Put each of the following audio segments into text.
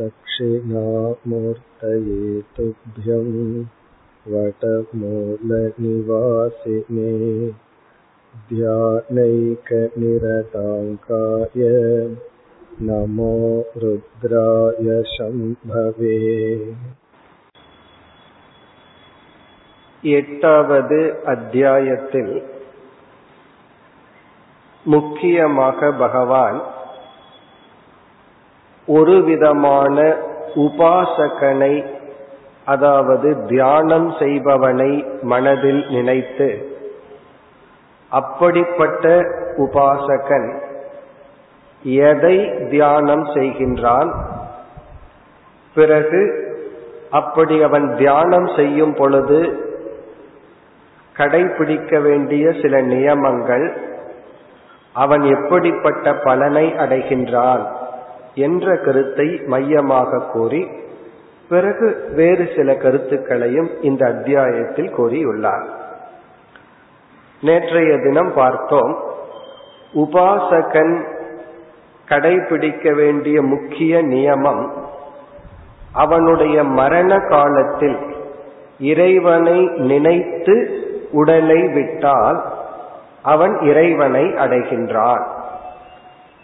दक्षिणामूर्तये तुभ्यं वटमूलनिवासिने ध्यानैकनिरताङ्काय नमो रुद्राय शम्भवे எட்டாவது அத்தியாயத்தில் முக்கியமாக பகவான் ஒரு விதமான உபாசகனை அதாவது தியானம் செய்பவனை மனதில் நினைத்து அப்படிப்பட்ட உபாசகன் எதை தியானம் செய்கின்றான்? பிறகு அப்படி அவன் தியானம் செய்யும் பொழுது கடைபிடிக்க வேண்டிய சில நியமங்கள் அவன் எப்படிப்பட்ட பலனை அடைகின்றான்? என்ற கருத்தை மையமாக கூறி பிறகு வேறு சில கருத்துக்களையும் இந்த அத்தியாயத்தில் கூறியுள்ளார். நேற்றைய தினம் பார்த்தோம் உபாசகன் கடைபிடிக்க வேண்டிய முக்கிய நியமம் அவனுடைய மரண காலத்தில் இறைவனை நினைத்து உடலை விட்டால் அவன் இறைவனை அடைகின்றான்.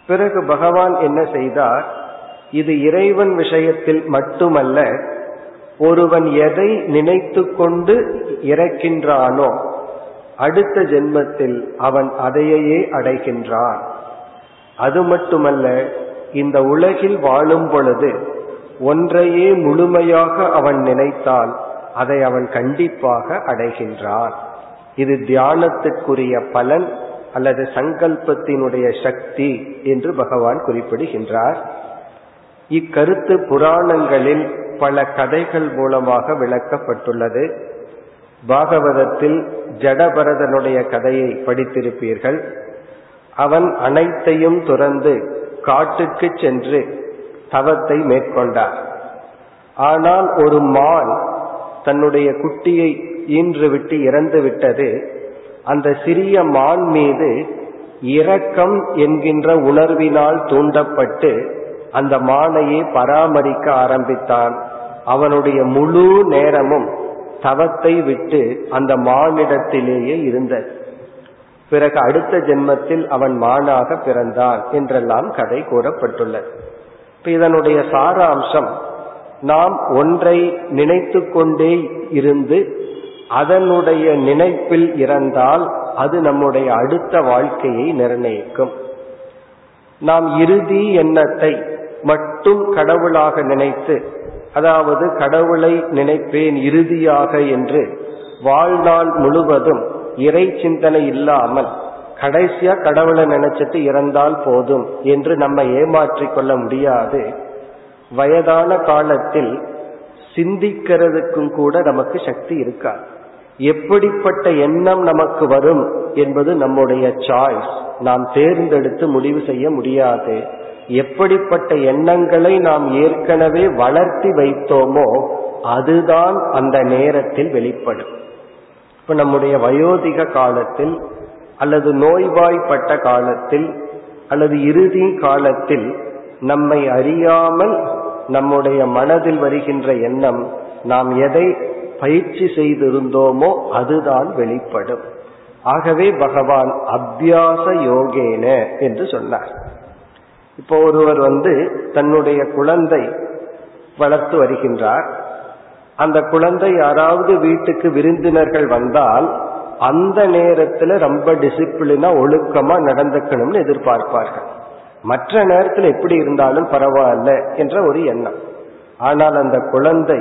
பிறகு பகவான் என்ன செய்தார்? இது இறைவன் விஷயத்தில் மட்டுமல்ல ஒருவன் எதை நினைத்து கொண்டு இறக்கின்றானோ அடுத்த ஜென்மத்தில் அவன் அதையே அடைகின்றான். அது மட்டுமல்ல இந்த உலகில் வாழும் பொழுது ஒன்றையே முழுமையாக அவன் நினைத்தால் அதை அவன் கண்டிப்பாக அடைகின்றான். இது தியானத்துக்குரிய பலன் அல்லது சங்கல்பத்தினுடைய சக்தி என்று பகவான் குறிப்பிடுகின்றார். இக்கருத்து புராணங்களில் பல கதைகள் மூலமாக விளக்கப்பட்டுள்ளது. பாகவதத்தில் ஜடபரதனுடைய கதையை படித்திருப்பீர்கள். அவன் அனைத்தையும் துறந்து காட்டுக்கு சென்று தவத்தை மேற்கொண்டார். ஆனால் ஒரு மான் தன்னுடைய குட்டியை ஈன்று விட்டு இறந்து விட்டது. அந்த சிறிய மான் மீது இரக்கம் என்கின்ற உணர்வினால் தூண்டப்பட்டு அந்த மானையே பராமரிக்க ஆரம்பித்தான். அவனுடைய முழு நேரமும் தவத்தை விட்டு அந்த மானிடத்திலேயே இருந்தது. பிறகு அடுத்த ஜென்மத்தில் அவன் மானாக பிறந்தான் என்றெல்லாம் கதை கூறப்பட்டுள்ளது. இதனுடைய சாராம்சம் நாம் ஒன்றை நினைத்து கொண்டே இருந்து அதனுடைய நினைப்பில் இறந்தால் அது நம்முடைய அடுத்த வாழ்க்கையை நிர்ணயிக்கும். நாம் இறுதி எண்ணத்தை மட்டும் கடவுளாக நினைத்து அதாவது கடவுளை நினைப்பேன் இறுதியாக என்று வாழ்நாள் முழுவதும் இறை சிந்தனை இல்லாமல் கடைசியா கடவுளை நினைச்சிட்டு இறந்தால் போதும் என்று நம்ம ஏமாற்றிக் கொள்ள முடியாது. வயதான காலத்தில் சிந்திக்கிறதுக்கும் கூட நமக்கு சக்தி இருக்காது. எப்படிப்பட்ட எண்ணம் நமக்கு வரும் என்பது நம்முடைய சாய்ஸ் நாம் தேர்ந்தெடுத்து முடிவு செய்ய முடியாது. எப்படிப்பட்ட எண்ணங்களை நாம் ஏற்கனவே வளர்த்தி வைத்தோமோ அதுதான் அந்த நேரத்தில் வெளிப்படும். இப்ப நம்முடைய வயோதிக காலத்தில் அல்லது நோய்வாய்ப்பட்ட காலத்தில் அல்லது இறுதி காலத்தில் நம்மை அறியாமல் நம்முடைய மனதில் வருகின்ற எண்ணம் நாம் எதை பயிற்சி செய்திருந்தோமோ அதுதான் வெளிப்படும். ஆகவே பகவான் அபியாச யோகேன என்று சொன்னார். இப்போ ஒருவர் வந்து தன்னுடைய குழந்தை வளர்த்து வருகின்றார். அந்த குழந்தை யாராவது வீட்டுக்கு விருந்தினர்கள் வந்தால் அந்த நேரத்துல ரொம்ப டிசிப்ளினா ஒழுக்கமா நடந்துக்கணும்னு எதிர்பார்ப்பார்கள். மற்ற நேரத்தில் எப்படி இருந்தாலும் பரவாயில்ல என்ற ஒரு எண்ணம். ஆனால் அந்த குழந்தை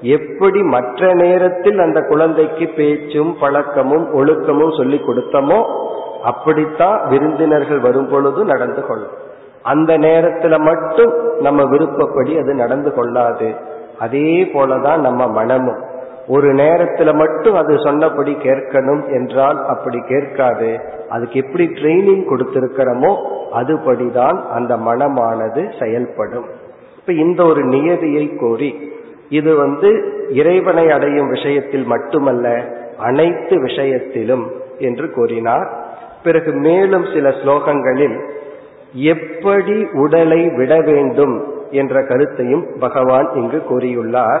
எப்படி மற்ற நேரத்தில் அந்த குழந்தைக்கு பேச்சும் பழக்கமும் ஒழுக்கமும் சொல்லி கொடுத்தமோ அப்படித்தான் விருந்தினர்கள் வரும் பொழுது நடந்து கொள்ளும். அந்த நேரத்துல மட்டும் நம்ம விருப்பப்படி அது நடந்து கொள்ளாது. அதே போலதான் நம்ம மனமும். ஒரு நேரத்துல மட்டும் அது சொன்னபடி கேட்கணும் என்றால் அப்படி கேட்காது. அதுக்கு எப்படி ட்ரைனிங் கொடுத்திருக்கிறோமோ அதுபடிதான் அந்த மனமானது செயல்படும். இப்ப இந்த ஒரு நியதியை கோரி இது வந்து இறைவனை அடையும் விஷயத்தில் மட்டுமல்ல அனைத்து விஷயத்திலும் என்று கூறினார். பிறகு மேலும் சில ஸ்லோகங்களில் எப்படி உடலை விட வேண்டும் என்ற கருத்தையும் பகவான் இங்கு கூறியுள்ளார்.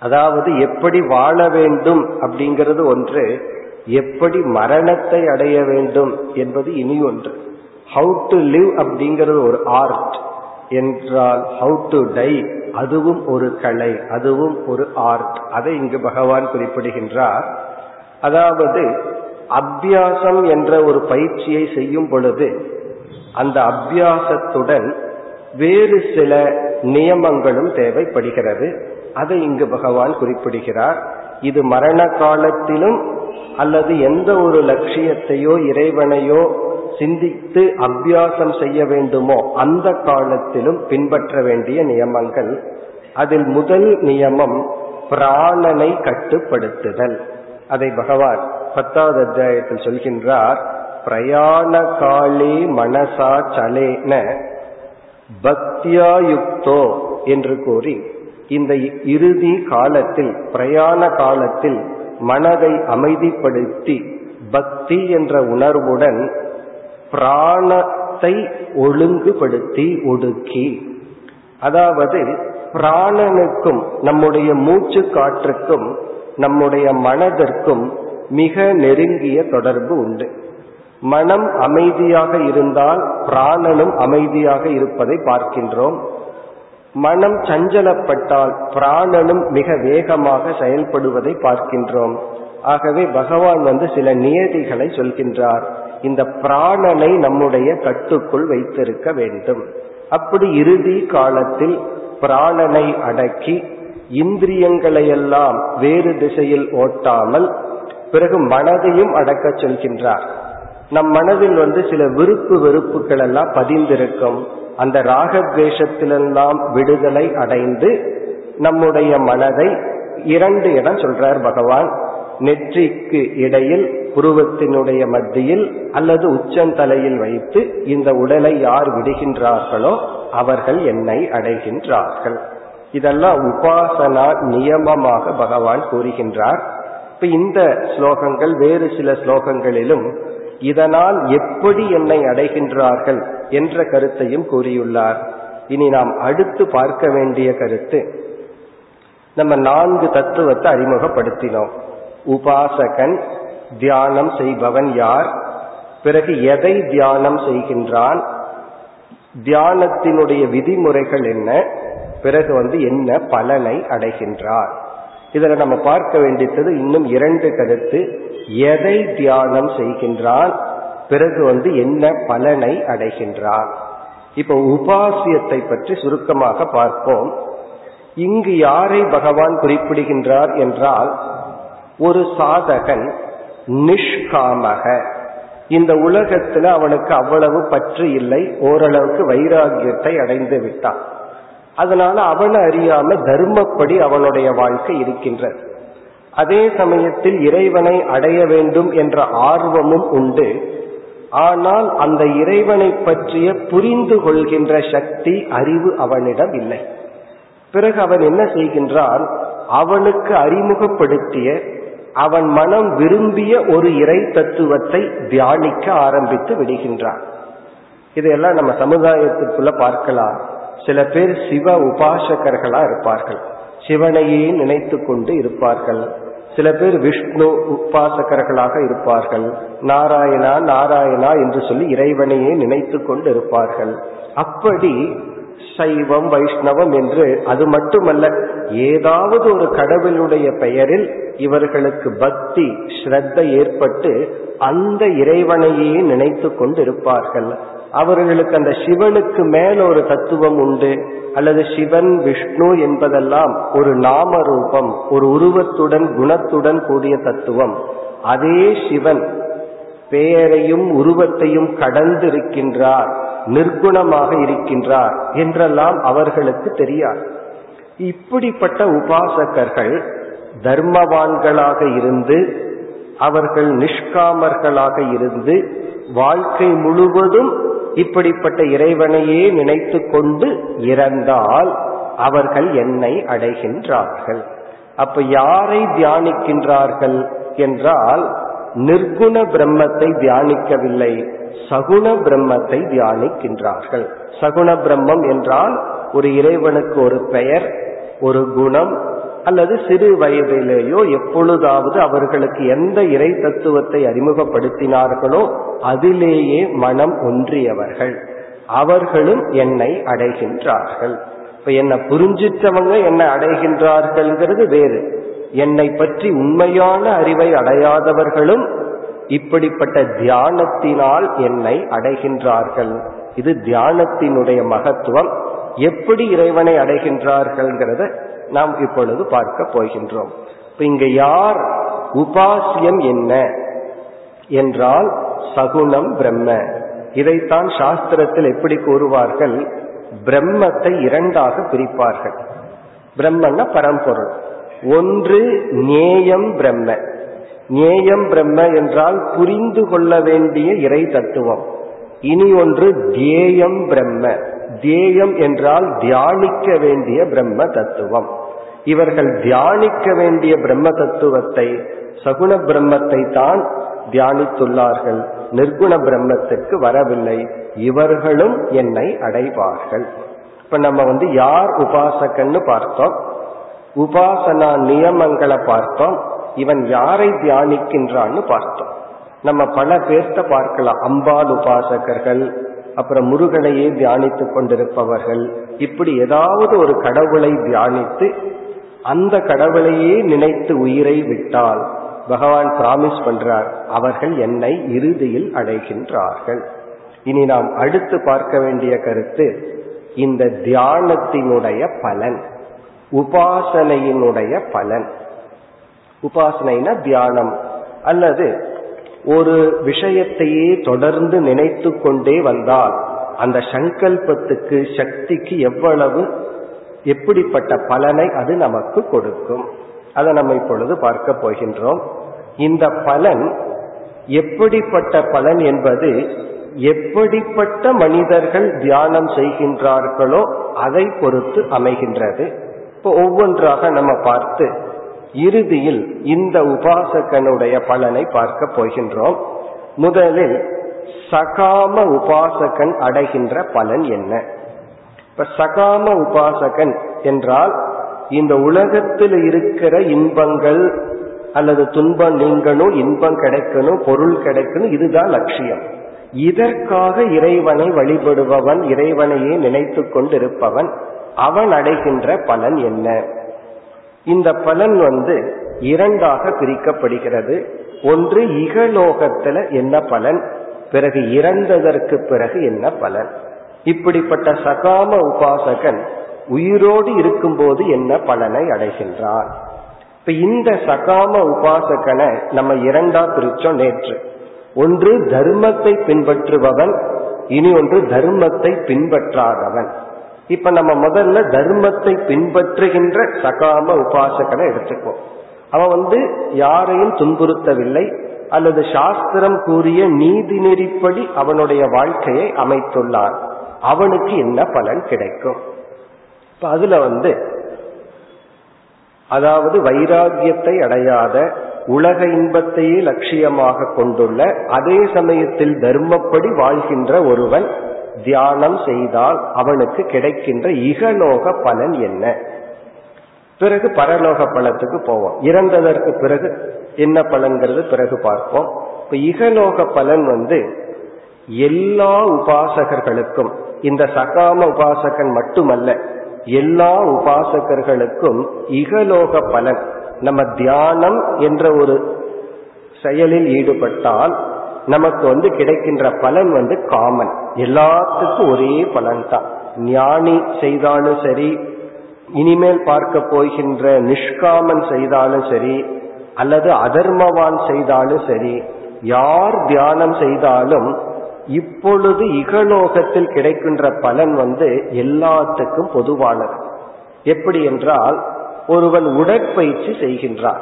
அதாவது எப்படி வாழ வேண்டும் அப்படிங்கிறது ஒன்று எப்படி மரணத்தை அடைய வேண்டும் என்பது இனி ஒன்று. ஹவு டு லிவ் அப்படிங்கிறது ஒரு ஆர்ட் என்றால் ஹவு டு டை அதுவும் ஒரு கலை அதுவும் ஒரு ஆர்ட் அதை இங்கு பகவான் குறிப்பிடுகின்றார். அதாவது அபியாசம் என்ற ஒரு பயிற்சியை செய்யும் பொழுது அந்த அபியாசத்துடன் வேறு சில நியமங்களும் தேவைப்படுகிறது. அதை இங்கு பகவான் குறிப்பிடுகிறார். இது மரண காலத்திலும் அல்லது எந்த ஒரு லட்சியத்தையோ இறைவனையோ சிந்தித்து அபியாசம் செய்ய வேண்டுமோ அந்த காலத்திலும் பின்பற்ற வேண்டிய நியமங்கள். அதில் முதல் நியமம் பிராணனை கட்டுப்படுத்துதல். அதை பகவான் பத்தாவது அத்தியாயத்தில் சொல்கின்றார் பிரயாண காலே மனசா சலேன பக்தியாயுக்தோ என்று கூறி இந்த இறுதி காலத்தில் பிரயாண காலத்தில் மனதை அமைதிப்படுத்தி பக்தி என்ற உணர்வுடன் பிராணத்தை ஒழுங்குபடுத்தி ஒடுக்கி. அதாவது பிராணனுக்கும் நம்முடைய மூச்சு காற்றுக்கும் நம்முடைய மனதிற்கும் மிக நெருங்கிய தொடர்பு உண்டு. மனம் அமைதியாக இருந்தால் பிராணனும் அமைதியாக இருப்பதை பார்க்கின்றோம். மனம் சஞ்சலப்பட்டால் பிராணனும் மிக வேகமாக செயல்படுவதை பார்க்கின்றோம். ஆகவே பகவான் வந்து சில நியதிகளை சொல்கின்றார். இந்த பிராணனை நம்முடைய கட்டுக்குள் வைத்திருக்க வேண்டும். அப்படி இறுதி காலத்தில் பிராணனை அடக்கி இந்திரியங்களையெல்லாம் வேறு திசையில் ஓட்டாமல் பிறகு மனதையும் அடக்க சொல்கின்றார். நம் மனதில் வந்து சில விருப்பு வெறுப்புகள் எல்லாம் பதிந்திருக்கும். அந்த ராகத்வேஷத்திலெல்லாம் விடுதலை அடைந்து நம்முடைய மனதை இரண்டு இடம் சொல்றார் பகவான். நெற்றிக்கு இடையில் புருவத்தினுடைய மத்தியில் அல்லது உச்சந்தலையில் வைத்து இந்த உடலை யார் விடுகின்றார்களோ அவர்கள் என்னை அடைகின்றார்கள். இதெல்லாம் உபாசனா நியமமாக பகவான் கூறுகின்றார். இப்ப இந்த ஸ்லோகங்கள் வேறு சில ஸ்லோகங்களிலும் இதனால் எப்படி என்னை அடைகின்றார்கள் என்ற கருத்தையும் கூறியுள்ளார். இனி நாம் அடுத்து பார்க்க வேண்டிய கருத்து நம்ம நான்கு தத்துவத்தை அறிமுகப்படுத்தினோம். உபாசகன் தியானம் செய்பவன் யார்? பிறகு எதை தியானம் செய்கின்றான்? தியானத்தினுடைய விதிமுறைகள் என்ன? பிறகு வந்து என்ன பலனை அடைகின்றார்? இதில் நம்ம பார்க்க வேண்டியது இன்னும் இரண்டு கருத்து. எதை தியானம் செய்கின்றான்? பிறகு வந்து என்ன பலனை அடைகின்றான்? இப்ப உபாசியத்தை பற்றி சுருக்கமாக பார்ப்போம். இங்கு யாரை பகவான் குறிப்பிடுகின்றார் என்றால் ஒரு சாதகன் நிஷ்காமக. இந்த உலகத்துல அவனுக்கு அவ்வளவு பற்று இல்லை ஓரளவுக்கு வைராகியத்தை அடைந்து விட்டான். அதனால அவனை அறியாம தர்மப்படி அவனுடைய வாழ்க்கை இருக்கின்றது. அதே சமயத்தில் இறைவனை அடைய வேண்டும் என்ற ஆர்வமும் உண்டு. ஆனால் அந்த இறைவனை பற்றிய புரிந்து கொள்கின்ற சக்தி அறிவு அவனிடம் இல்லை. பிறகு அவன் என்ன செய்கின்றான்? அவனுக்கு அறிமுகப்படுத்திய அவன் மனம் விரும்பிய ஒரு இறை தத்துவத்தை தியானிக்க ஆரம்பித்து விடுகின்றான். இதையெல்லாம் நம்ம சமுதாயத்திற்குள்ள பார்க்கலாம். சில பேர் சிவ உபாசகர்களா இருப்பார்கள். சிவனையே நினைத்து கொண்டு இருப்பார்கள். சில பேர் விஷ்ணு உபாசகர்களாக இருப்பார்கள். நாராயணா நாராயணா என்று சொல்லி இறைவனையே நினைத்து கொண்டு இருப்பார்கள். அப்படி சைவம் வைஷ்ணவம் என்று அது மட்டுமல்ல ஏதாவது ஒரு கடவுளுடைய பெயரில் இவர்களுக்கு பக்தி ஸ்ரத்த ஏற்பட்டு அந்த இறைவனையே நினைத்து கொண்டு இருப்பார்கள் அவர்களுக்கு அந்த சிவனுக்கு மேல ஒரு தத்துவம் உண்டு. அல்லது சிவன் விஷ்ணு என்பதெல்லாம் ஒரு நாம ரூபம் ஒரு உருவத்துடன் குணத்துடன் கூடிய தத்துவம். அதே சிவன் பெயரையும் உருவத்தையும் கடந்திருக்கின்றார் நிர்குணமாக இருக்கின்றார் என்றெல்லாம் அவர்களுக்கு தெரியாது. இப்படிப்பட்ட உபாசகர்கள் தர்மவான்களாக இருந்து அவர்கள் நிஷ்காமர்களாக இருந்து வாழ்க்கை முழுவதும் இப்படிப்பட்ட இறைவனையே நினைத்து கொண்டு இறந்தால் அவர்கள் என்னை அடைகின்றார்கள். அப்ப யாரை தியானிக்கின்றார்கள் என்றால் நிர்குண பிரம்மத்தை தியானிக்கவில்லை சகுண பிரம்மத்தை தியானிக்கின்றார்கள். சகுண பிரம்மம் என்றால் ஒரு இறைவனுக்கு ஒரு பெயர் ஒரு குணம் அல்லது சிறு வயதிலேயோ எப்பொழுதாவது அவர்களுக்கு எந்த இறை தத்துவத்தை அறிமுகப்படுத்தினார்களோ அதிலேயே மனம் ஒன்றியவர்கள். அவர்களும் என்னை அடைகின்றார்கள். இப்ப என்னை புரிஞ்சிட்டவங்க என்னை அடைகின்றார்கள்ங்கிறது வேறு. என்னை பற்றி உண்மையான அறிவை அடையாதவர்களும் இப்படிப்பட்ட தியானத்தினால் என்னை அடைகின்றார்கள். இது தியானத்தினுடைய மகத்துவம். எப்படி இறைவனை அடைகின்றார்கள்ங்கிறத நாம் இப்பொழுது பார்க்க போகின்றோம். இப்ப இங்க யார் உபாசியம் என்ன என்றால் சகுணம் பிரம்ம. இதைத்தான் சாஸ்திரத்தில் எப்படி கூறுவார்கள்? பிரம்மத்தை இரண்டாக பிரிப்பார்கள். பிரம்மன்னா பரம்பொருள். ஒன்று நேயம் பிரம்ம. நேயம் பிரம்ம என்றால் புரிந்து கொள்ள வேண்டிய இறை தத்துவம். இனி ஒன்று தேயம் பிரம்ம. தியேயம் என்றால் தியானிக்க வேண்டிய பிரம்ம தத்துவம். இவர்கள் தியானிக்க வேண்டிய பிரம்ம தத்துவத்தை சகுண பிரம்மத்தை தான் தியானித்துள்ளார்கள். நிர்குண பிரம்மத்துக்கு வரவில்லை. இவர்களும் என்னை அடைவார்கள். இப்ப நம்ம வந்து யார் உபாசகன்னு பார்த்தோம். உபாசனா நியமங்களை பார்த்தோம். இவன் யாரை தியானிக்கின்றான்னு பார்த்தோம். நம்ம பல பேர்த்த பார்க்கலாம். அம்பாள் உபாசகர்கள் அப்புறம் முருகனையே தியானித்துக் கொண்டிருப்பவர்கள். இப்படி ஏதாவது ஒரு கடவுளை தியானித்து அந்த கடவுளையே நினைத்து உயிரை விட்டால் பகவான் பிராமிஸ் பண்றார் அவர்கள் என்னை இறுதியில் அடைகின்றார்கள். இனி நாம் அடுத்து பார்க்க வேண்டிய கருத்து இந்த தியானத்தினுடைய பலன் உபாசனையினுடைய பலன். உபாசனைனா தியானம் அல்லது ஒரு விஷயத்தையே தொடர்ந்து நினைத்து கொண்டே வந்தால் அந்த சங்கல்பத்துக்கு சக்திக்கு எவ்வளவு எப்படிப்பட்ட பலனை அது நமக்கு கொடுக்கும். அதை நம்ம இப்பொழுது பார்க்க போகின்றோம். இந்த பலன் எப்படிப்பட்ட பலன் என்பது எப்படிப்பட்ட மனிதர்கள் தியானம் செய்கின்றார்களோ அதை பொறுத்து அமைகின்றது. இப்போ ஒவ்வொன்றாக நம்ம பார்த்து இறுதியில் இந்த உபாசகனுடைய பலனை பார்க்க போகின்றோம். முதலில் சகாம உபாசகன் அடைகின்ற பலன் என்ன? இப்ப சகாம உபாசகன் என்றால் இந்த உலகத்தில் இருக்கிற இன்பங்கள் அல்லது துன்பம் நீங்கணும் இன்பம் கிடைக்கணும் பொருள் கிடைக்கணும் இதுதான் லட்சியம். இதற்காக இறைவனை வழிபடுபவன் இறைவனையே நினைத்து கொண்டிருப்பவன் அவன் அடைகின்ற பலன் என்ன? இந்த பலன் வந்து இரண்டாக பிரிக்கப்படுகிறது. ஒன்று இகலோகத்துல என்ன பலன்? பிறகு இறந்ததற்கு பிறகு என்ன பலன்? இப்படிப்பட்ட சகாம உபாசகன் உயிரோடு இருக்கும்போது என்ன பலனை அடைகின்றான் இப்ப இந்த சகாம உபாசகனை நம்ம இரண்டா பிரிச்சோம் நேற்று. ஒன்று தர்மத்தை பின்பற்றுபவன் இனி ஒன்று தர்மத்தை பின்பற்றாதவன். இப்ப நம்ம முதல்ல தர்மத்தை பின்பற்றுகின்ற சகாம உபாசகனை எடுத்துக்குவோம். அவன் வந்து யாரையும் துன்புறுத்தவில்லை அல்லது சாஸ்திரம் கூறிய நீதி நெறிப்படி அவனுடைய வாழ்க்கையை அமைத்துள்ளான் அவனுக்கு என்ன பலன் கிடைக்கும்? இப்ப அதுல வந்து அதாவது வைராகியத்தை அடையாத உலக இன்பத்தையே லட்சியமாக கொண்டுள்ள அதே சமயத்தில் தர்மப்படி வாழ்கின்ற ஒருவன் தியானம் செய்தால் அவனுக்கு கிடைக்கின்ற இகலோக பலன் என்ன? பிறகு பரலோக பலத்துக்கு போவோம். இறந்ததற்கு பிறகு என்ன பலன்கிறது? பிறகு பார்ப்போம். இப்ப இகலோக பலன் வந்து எல்லா உபாசகர்களுக்கும் இந்த சகாம உபாசகன் மட்டுமல்ல எல்லா உபாசகர்களுக்கும் இகலோக பலன். நம்ம தியானம் என்ற ஒரு செயலில் ஈடுபட்டால் நமக்கு வந்து கிடைக்கின்ற பலன் வந்து காமன். எல்லாத்துக்கும் ஒரே பலன் தான் ஞானி செய்தாலும் சரி இனிமேல் பார்க்க போகின்ற நிஷ்காமன் செய்தாலும் சரி அல்லது அதர்மவான் செய்தாலும் சரி யார் தியானம் செய்தாலும் இப்பொழுது இகலோகத்தில் கிடைக்கின்ற பலன் வந்து எல்லாத்துக்கும் பொதுவானது. எப்படி என்றால் ஒருவன் உடற்பயிற்சி செய்கின்றான்.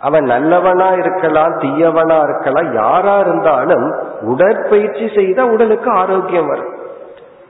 அவன் நல்லவனா இருக்கலாம் தீயவனா இருக்கலாம் யாரா இருந்தாலும் உடற்பயிற்சி செய்தா உடலுக்கு ஆரோக்கியம் வரும்.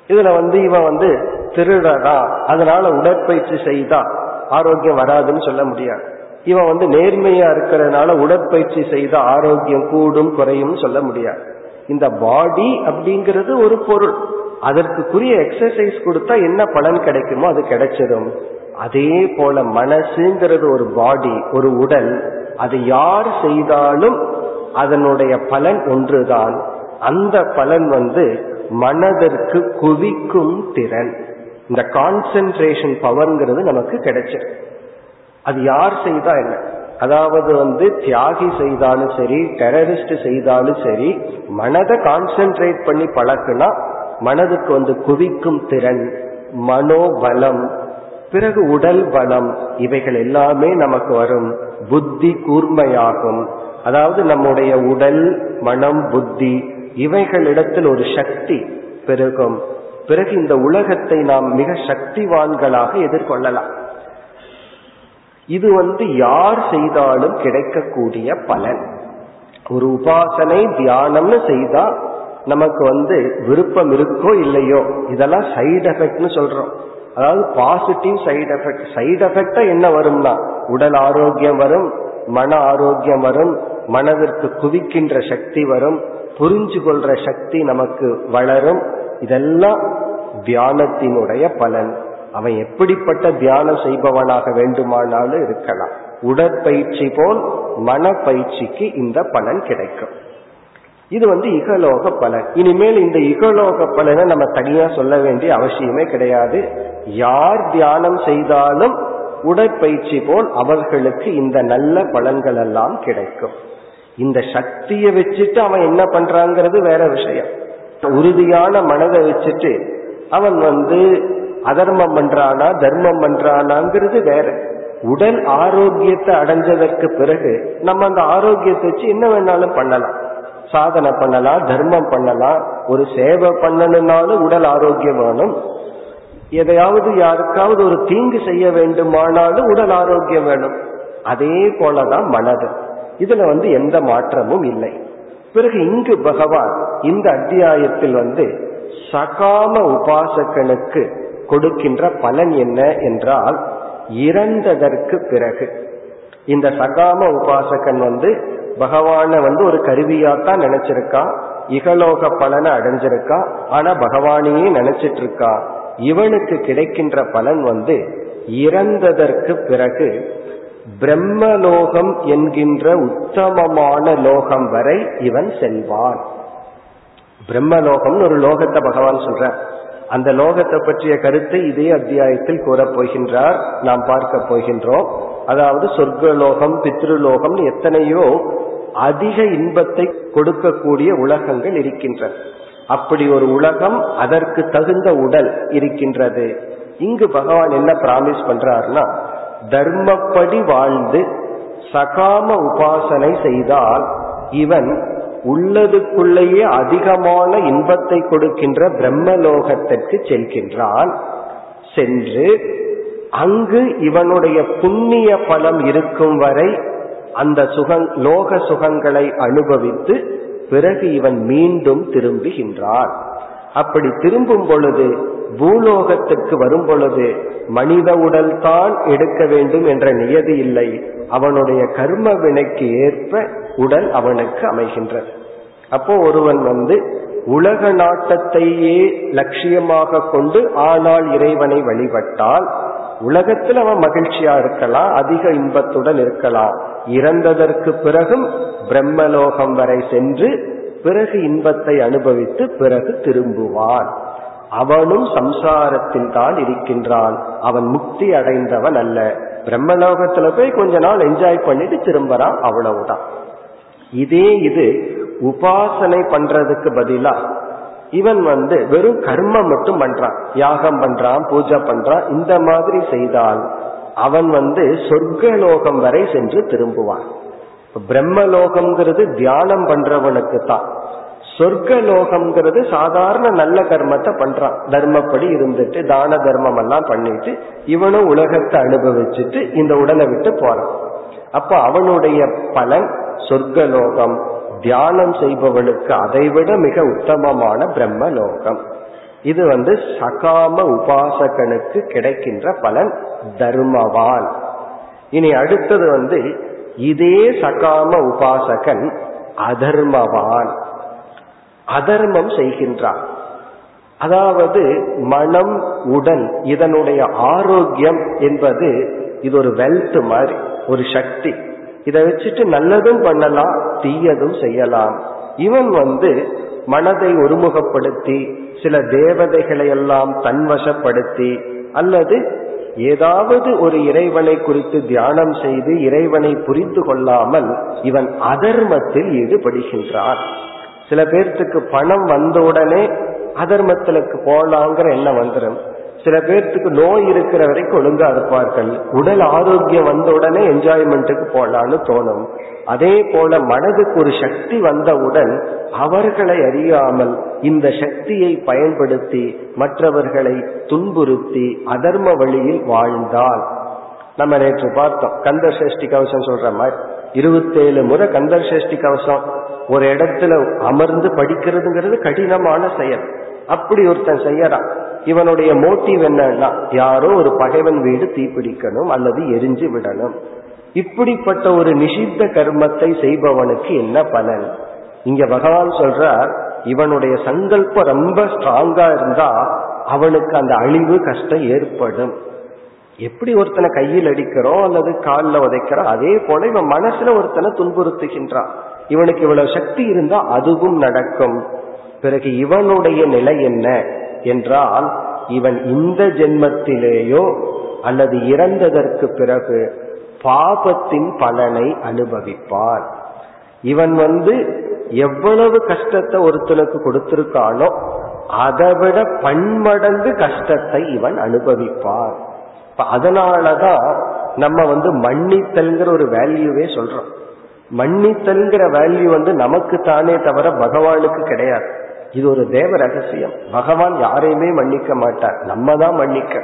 இதுல வந்து இவன் வந்து திருடரா அதனால உடற்பயிற்சி செய்தா ஆரோக்கியம் வராதுன்னு சொல்ல முடியாது. இவன் வந்து நேர்மையா இருக்கிறதுனால உடற்பயிற்சி செய்த ஆரோக்கியம் கூடும் குறையும் சொல்ல முடியாது. இந்த பாடி அப்படிங்கிறது ஒரு பொருள். அதற்குரிய எக்ஸசைஸ் கொடுத்தா என்ன பலன் கிடைக்குமோ அது கிடைச்சிடும் அதே போல மனசுங்கிறது ஒரு பாடி ஒரு உடல். அது யார் செய்தாலும் அதனுடைய பலன் ஒன்றுதான். அந்த பலன் வந்து மனதிற்கு குவிக்கும் திறன். இந்த கான்சென்ட்ரேஷன் பவர்ங்கிறது நமக்கு கிடைச்சது அது யார் செய்தா என்ன? அதாவது வந்து தியாகி செய்தாலும் சரி டெரரிஸ்ட் செய்தாலும் சரி மனதை கான்சென்ட்ரேட் பண்ணி பழக்குனா மனதுக்கு வந்து குவிக்கும் திறன் மனோபலம். பிறகு உடல் பலம் இவைகள் எல்லாமே நமக்கு வரும். புத்தி கூர்மையாகும். அதாவது நம்முடைய உடல் மனம் புத்தி இவைகளிடத்தில் ஒரு சக்தி பெருகும். பிறகு இந்த உலகத்தை நாம் மிக சக்திவான்களாக எதிர்கொள்ளலாம். இது வந்து யார் செய்தாலும் கிடைக்கக்கூடிய பலன். ஒரு உபாசனை தியானம்னு செய்தா நமக்கு வந்து விருப்பம் இருக்கோ இல்லையோ இதெல்லாம் சைடு எஃபெக்ட்னு சொல்றோம். அதாவது பாசிட்டிவ் சைடு எஃபெக்ட் சைடு எஃபெக்டா என்ன வரும்னா உடல் ஆரோக்கியம் வரும் மன ஆரோக்கியம் வரும் மனதிற்கு குவிக்கின்ற சக்தி வரும் புரிஞ்சு கொள்ற சக்தி நமக்கு வளரும். இதெல்லாம் தியானத்தினுடைய பலன். அவன் எப்படிப்பட்ட தியானம் செய்பவனாக வேண்டுமானாலும் இருக்கலாம். உடற்பயிற்சி போல் மனப்பயிற்சிக்கு இந்த பலன் கிடைக்கும். இது வந்து இகலோக பலன். இனிமேல் இந்த இகலோக பலனை நம்ம தனியா சொல்ல வேண்டிய அவசியமே கிடையாது. யார் தியானம் செய்தாலும் உடற்பயிற்சி போல் அவர்களுக்கு இந்த நல்ல பலன்கள் எல்லாம் கிடைக்கும். இந்த சக்தியை வச்சுட்டு அவன் என்ன பண்றாங்கிறது வேற விஷயம். உறுதியான மனதை வச்சுட்டு அவன் வந்து அதர்மம் பண்றானா தர்மம் பண்றானாங்கிறது வேற. உடல் ஆரோக்கியத்தை அடைஞ்சதற்கு பிறகு நம்ம அந்த ஆரோக்கியத்தை வச்சு என்ன வேணாலும் பண்ணலாம். சாதனை பண்ணலாம் தர்மம் பண்ணலாம் ஒரு சேவை பண்ணணும்னாலும் உடல் ஆரோக்கியம் வேணும். எதையாவது யாருக்காவது ஒரு தீங்கு செய்ய வேண்டுமானாலும் உடல் ஆரோக்கியம் வேணும். அதே போலதான் மனது. இதுல வந்து எந்த மாற்றமும் இல்லை. பிறகு இங்கு பகவான் இந்த அத்தியாயத்தில் வந்து சகாம உபாசகனுக்கு கொடுக்கின்ற பலன் என்ன என்றால் இறந்ததற்கு பிறகு. இந்த சகாம உபாசகன் வந்து பகவான வந்து ஒரு கருவியாத்தான் நினைச்சிருக்கா? இகலோக பலனை அடைஞ்சிருக்கா? ஆனா பகவானையே நினைச்சிட்டு இருக்கா இவனுக்கு கிடைக்கின்ற பலன் வந்து இறந்ததற்கு பிறகு பிரம்மலோகம் என்கின்ற உத்தமமான லோகம் வரை இவன் செல்வான். பிரம்மலோகம்னு ஒரு லோகத்தை பகவான் சொல்ற அந்த லோகத்தை பற்றிய கருத்தை இதே அத்தியாயத்தில் கூறப் போகின்றார். நாம் பார்க்க போகின்றோம். அதாவது சொர்க்கலோகம் பித்ருலோகம் எத்தனையோ அதிக இன்பத்தை கொடுக்கக்கூடிய உலகங்கள் இருக்கின்றன. அப்படி ஒரு உலகம் அதற்கு தகுந்த உடல் இருக்கின்றது. இங்கு பகவான் என்ன பிராமிஸ் பண்றாருன்னா தர்மப்படி வாழ்ந்து சகாம உபாசனை செய்தால் இவன் உள்ளதுக்குள்ளேயே அதிகமான இன்பத்தை கொடுக்கின்ற பிரம்மலோகத்திற்கு செல்கின்றான். சென்று அங்கு இவனுடைய புண்ணிய பலம் இருக்கும் வரை அந்த சுகங் லோக சுகங்களை அனுபவித்து பிறகு இவன் மீண்டும் திரும்புகின்றான். அப்படி திரும்பும் பொழுது பூலோகத்துக்கு வரும் பொழுது மனித உடல் தான் எடுக்க வேண்டும் என்ற நியதி இல்லை. அவனுடைய கர்ம வினைக்கு ஏற்ப உடல் அவனுக்கு அமைகின்றது. அப்போ ஒருவன் வந்து உலக நாட்டத்தையே லட்சியமாக கொண்டு ஆனால் இறைவனை வழிபட்டால் உலகத்தில் அவன் மகிழ்ச்சியா இருக்கலாம் அதிக இன்பத்துடன் இருக்கலாம். இறந்ததற்கு பிறகும் பிரம்மலோகம் வரை சென்று பிறகு இன்பத்தை அனுபவித்து பிறகு திரும்புவான். அவனும் சம்சாரத்தில் தான் இருக்கின்றான். அவன் முக்தி அடைந்தவன் அல்ல. பிரம்மலோகத்துல போய் கொஞ்ச நாள் என்ஜாய் பண்ணிட்டு திரும்பறான் அவ்வளவுதான். இதே இது உபாசனை பண்றதுக்கு பதிலா இவன் வந்து வெறும் கர்மம் மட்டும் பண்றான். யாகம் பண்றான் பூஜை பண்றான் இந்த மாதிரி செய்தால் அவன் வந்து சொர்க்கலோகம் வரை சென்று திரும்புவான். பிரம்மலோகம்ங்கிறது தியானம் பண்றவனுக்கு தான் சொர்க்கலோகம்ங்கிறது சாதாரண நல்ல கர்மத்தை பண்றான். தர்மப்படி இருந்துட்டு தான தர்மம் எல்லாம் பண்ணிட்டு இவனும் உலகத்தை அனுபவிச்சுட்டு இந்த உடலை விட்டு போறான். அப்ப அவனுடைய பலன் சொர்க்கலோகம். தியானம் செய்பவனுக்கு அதைவிட மிக உத்தமமான பிரம்மலோகம். இது வந்து சகாம உபாசகனுக்கு கிடைக்கின்ற பலன் தர்மவான். இனி அடுத்தது வந்து இதே சகாம உபாசகன் அதர்மவான். அதர்மம் செய்கின்றான். அதாவது மனம் உடல் இதனுடைய ஆரோக்கியம் என்பது இது ஒரு வெல்த் மாதிரி ஒரு சக்தி. இதை வச்சுட்டு நல்லதும் பண்ணலாம் தீயதும் செய்யலாம். இவன் வந்து மனதை ஒருமுகப்படுத்தி சில தேவதைகளை எல்லாம் தன்வசப்படுத்தி அல்லது ஏதாவது ஒரு இறைவனை குறித்து தியானம் செய்து இறைவனை புரிந்து கொள்ளாமல் இவன் அதர்மத்தில் ஈடுபடுகின்றான். சில பேர்த்துக்கு பணம் வந்தவுடனே அதர்மத்திலுக்கு போலாங்கிற எண்ணம் வந்துடும் சில பேர்த்துக்கு நோய் இருக்கிற வரைக்கும் ஒழுங்கா இருப்பார்கள். உடல் ஆரோக்கியம் வந்த உடனே என்ஜாய்மெண்ட்டுக்கு போலான்னு தோணும். அதே போல மனதுக்கு ஒரு சக்தி வந்தவுடன் அவர்களை அறியாமல் இந்த சக்தியை பயன்படுத்தி மற்றவர்களை துன்புறுத்தி அதர்ம வழியில் வாழ்ந்தால். நம்ம நேற்று பார்த்தோம். கந்தர் சஷ்டி கவசம் சொல்ற மாதிரி. இருபத்தேழு முறை கந்தர் சஷ்டி கவசம். ஒரு இடத்துல அமர்ந்து படிக்கிறதுங்கிறது கடினமான செயல். அப்படி ஒருத்தன் செய்யறான். இவனுடைய மோட்டிவ் என்னன்னா யாரோ ஒரு பகைவன் வீடு தீப்பிடிக்கணும் அல்லது எரிஞ்சு விடணும். இப்படிப்பட்ட ஒரு நிஷித்த கர்மத்தை செய்பவனுக்கு என்ன பலன்? இங்க பகவான் சொல்றார் இவனுடைய சங்கல்பம் ரொம்ப ஸ்ட்ராங்கா இருந்தா அவனுக்கு அந்த அழிவு கஷ்டம் ஏற்படும். எப்படி ஒருத்தனை கையில் அடிக்கிறோம் அல்லது காலில் உதைக்கிறோம் அதே போல இவன் மனசுல ஒருத்தனை துன்புறுத்துகின்றான். இவனுக்கு இவ்வளவு சக்தி இருந்தா அதுவும் நடக்கும். பிறகு இவனுடைய நிலை என்ன? என்றால் இவன் இந்த ஜென்மத்திலேயோ அல்லது இறந்ததற்கு பிறகு பாபத்தின் பலனை அனுபவிப்பான். இவன் வந்து எவ்வளவு கஷ்டத்தை ஒருத்தனுக்கு கொடுத்திருக்கானோ அதைவிட பன்மடங்கு கஷ்டத்தை இவன் அனுபவிப்பான். அதனாலதான் நம்ம வந்து மன்னித்தல்ங்கிற ஒரு வேல்யூவே சொல்றோம். மன்னித்தல்ங்கிற வேல்யூ வந்து நமக்கு தானே தவிர பகவானுக்கு கிடையாது. இது ஒரு தேவ ரகசியம். பகவான் யாரையுமே மன்னிக்க மாட்டார். நம்ம தான் மன்னிக்க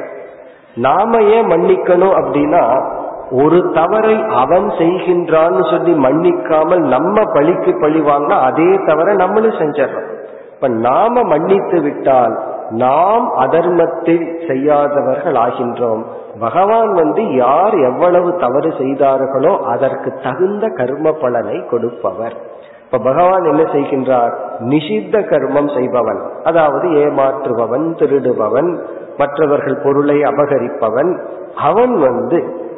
நாம ஏன் மன்னிக்கணும் அப்படின்னா ஒரு தவறை அவன் செய்கின்றான்னு சொல்லி மன்னிக்காமல் நம்ம பழிக்கு பழி வாங்கினா அதே தவறை நம்மளும் செஞ்சிடறோம். இப்ப நாம மன்னித்து விட்டால் நாம் அதர்மத்தை செய்யாதவர்கள் ஆகின்றோம். பகவான் வந்து யார் எவ்வளவு தவறு செய்தார்களோ அதற்கு தகுந்த கர்ம பலனை கொடுப்பவர். இப்ப பகவான் என்ன செய்கின்றார்? நிஷித்த கர்மம் செய்பவன். அதாவது ஏமாற்றுபவன் திருடுபவன் மற்றவர்கள் பொருளை அபகரிப்பவன். அவன் வந்து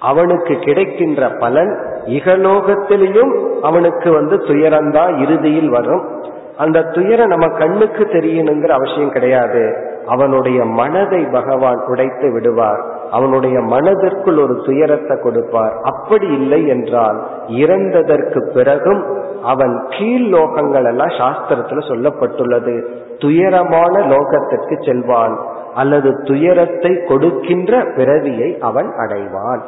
அவனுக்கு கிடைக்கின்ற பலன் இகலோகத்திலையும் அவனுக்கு வந்து துயரம்தான் இறுதியில் வரும். அந்த துயரம் நம்ம கண்ணுக்கு தெரியணுங்கிற அவசியம் கிடையாது. அவனுடைய மனதை பகவான் உடைத்து விடுவார். அவனுடைய மனதிற்குள் ஒரு துயரத்தை கொடுப்பார். அப்படி இல்லை என்றால் இறந்ததற்கு பிறகும் அவன் கீழ் லோகங்கள் எல்லாம் சாஸ்திரத்துல சொல்லப்பட்டுள்ளது. துயரமான லோகத்திற்கு செல்வான். அல்லது துயரத்தை கொடுக்கின்ற பிறவியை அவன் அடைவான்.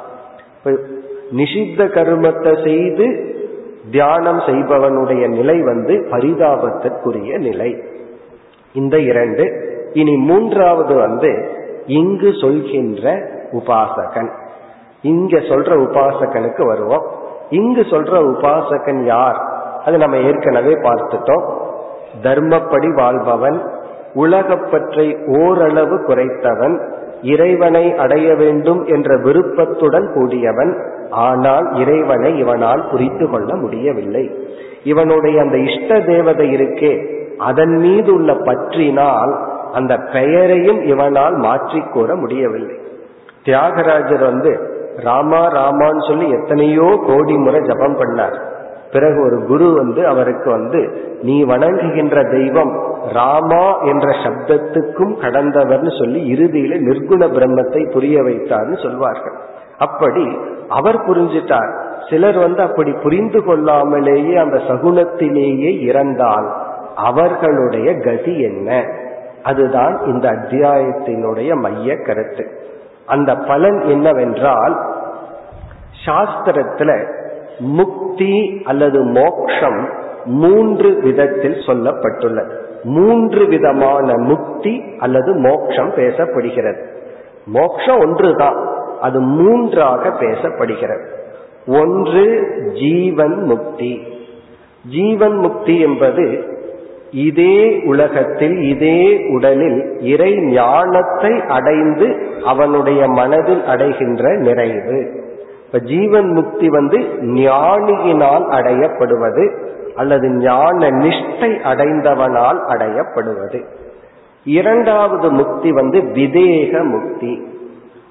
நிஷித்த கருமத்தை செய்து தியானம் செய்பவனுடைய நிலை வந்து பரிதாபத்திற்குரிய நிலை. இந்த இரண்டு. இனி மூன்றாவது வந்து இங்கு சொல்கின்ற உபாசகன். இங்க சொல்ற உபாசகனுக்கு வருவோம். இங்கு சொல்ற உபாசகன் யார்? அது நம்ம ஏற்கனவே பார்த்துட்டோம். தர்மப்படி வாழ்பவன் உலகப்பற்றை ஓரளவு குறைத்தவன் இறைவனை அடைய வேண்டும் என்ற விருப்பத்துடன் கூடியவன் ஆனால் இறைவனை இவனால் புரிந்து கொள்ள முடியவில்லை. இவனுடைய அந்த இஷ்ட தேவதை இருக்கே அதன் மீது உள்ள பற்றினால் அந்த பெயரையும் இவனால் மாற்றிக் கூற முடியவில்லை. தியாகராஜர் வந்து ராமா ராமான்னு சொல்லி எத்தனையோ கோடி முறை ஜபம் பண்ணார். பிறகு ஒரு குரு வந்து அவருக்கு வந்து நீ வணங்குகின்ற தெய்வம் ராமா என்ற சப்தத்துக்கும் கடந்தவர்னு சொல்லி இறுதியில நிர்குண பிரம்மத்தை புரிய வைத்தார்னு சொல்வார்கள். அப்படி அவர் புரிஞ்சிட்டார். சிலர் வந்து அப்படி புரிந்து கொள்ளாமலேயே அந்த சகுனத்திலேயே இறந்தால் அவர்களுடைய கதி என்ன? அதுதான் இந்த அத்தியாயத்தினுடைய மைய கருத்து. அந்த பலன் என்னவென்றால் சாஸ்திரத்துல முக்தி அல்லது மோக்ஷம் மூன்று விதத்தில் சொல்லப்பட்டுள்ளது. மூன்று விதமான முக்தி அல்லது மோக்ஷம் பேசப்படுகிறது. மோக்ஷம் ஒன்றுதான் அது மூன்றாக பேசப்படுகிறது. ஒன்று ஜீவன் முக்தி. ஜீவன் முக்தி என்பது இதே உலகத்தில் இதே உடலில் இறை ஞானத்தை அடைந்து அவனுடைய மனதில் அடைகின்ற நிறைவு. இப்ப ஜீவன் முக்தி வந்து ஞானியினால் அடையப்படுவது அல்லது ஞான நிஷ்டை அடைந்தவனால் அடையப்படுவது. இரண்டாவது முக்தி வந்து விதேக முக்தி.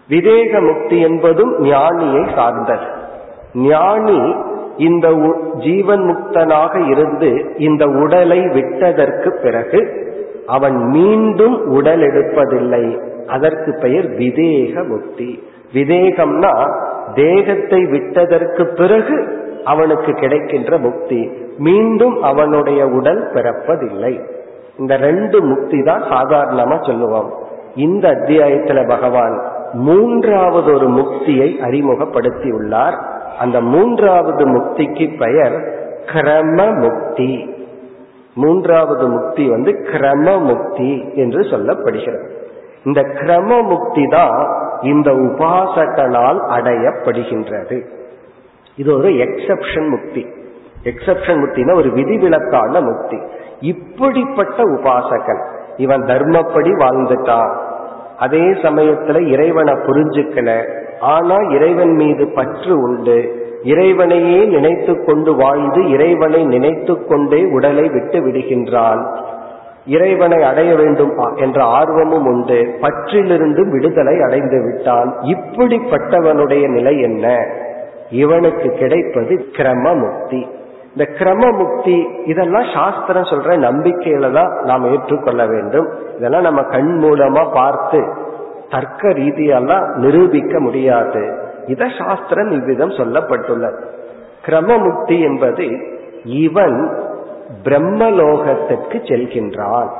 விதேக முக்தி என்பதும் ஞானியை சார்ந்தது. ஞானி இந்த ஜீவன் முக்தனாக இருந்து இந்த உடலை விட்டதற்கு பிறகு அவன் மீண்டும் உடல் எடுப்பதில்லை. அதற்கு பெயர் விதேக முக்தி. விதேகம்னா தேகத்தை விட்டதற்கு பிறகு அவனுக்கு கிடைக்கின்ற முக்தி. மீண்டும் அவனுடைய உடல் பிறப்பதில்லை. இந்த ரெண்டு முக்தி தான் சாதாரணமா சொல்லுவோம். இந்த அத்தியாயத்துல பகவான் மூன்றாவது ஒரு முக்தியை அறிமுகப்படுத்தியுள்ளார். அந்த மூன்றாவது முக்திக்கு பெயர் கிரம முக்தி மூன்றாவது முக்தி வந்து கிரம முக்தி என்று சொல்லப்படுகிறது. இந்த கிரம முக்தி தான் இந்த உபாசகனால் அடையப்படுகின்றது. இது ஒரு எக்ஸப்ஷன் முக்தி. எக்ஸப்ஷன் முக்தினா ஒரு விதிவிலக்கான முக்தி. இப்படிப்பட்ட உபாசகன் இவன் தர்மப்படி வாழ்ந்துட்டான். அதே சமயத்துல இறைவனை புரிஞ்சுக்கல ஆனா இறைவன் மீது பற்று உண்டு. இறைவனையே நினைத்து கொண்டு வாழ்ந்து இறைவனை நினைத்து கொண்டே உடலை விட்டு விடுகின்றான் இறைவனை அடைய வேண்டும் என்ற ஆர்வமும் உண்டு. பற்றிலிருந்தும் விடுதலை அடைந்து விட்டான். இப்படிப்பட்டவனுடைய நிலை என்ன? இவனுக்கு கிடைப்பது கிரம முக்தி இந்த கிரம முக்தி இதெல்லாம் சாஸ்திரம் சொல்ற நம்பிக்கையில தான் நாம் ஏற்றுக்கொள்ள வேண்டும். இதெல்லாம் நம்ம கண் மூலமா பார்த்து தர்க்க ரீதியெல்லாம் நிரூபிக்க முடியாது. இத சாஸ்திரம் இவ்விதம் சொல்லப்பட்டுள்ளது கிரமமுக்தி என்பது இவன் பிரம்மலோகத்திற்கு செல்கின்றான்.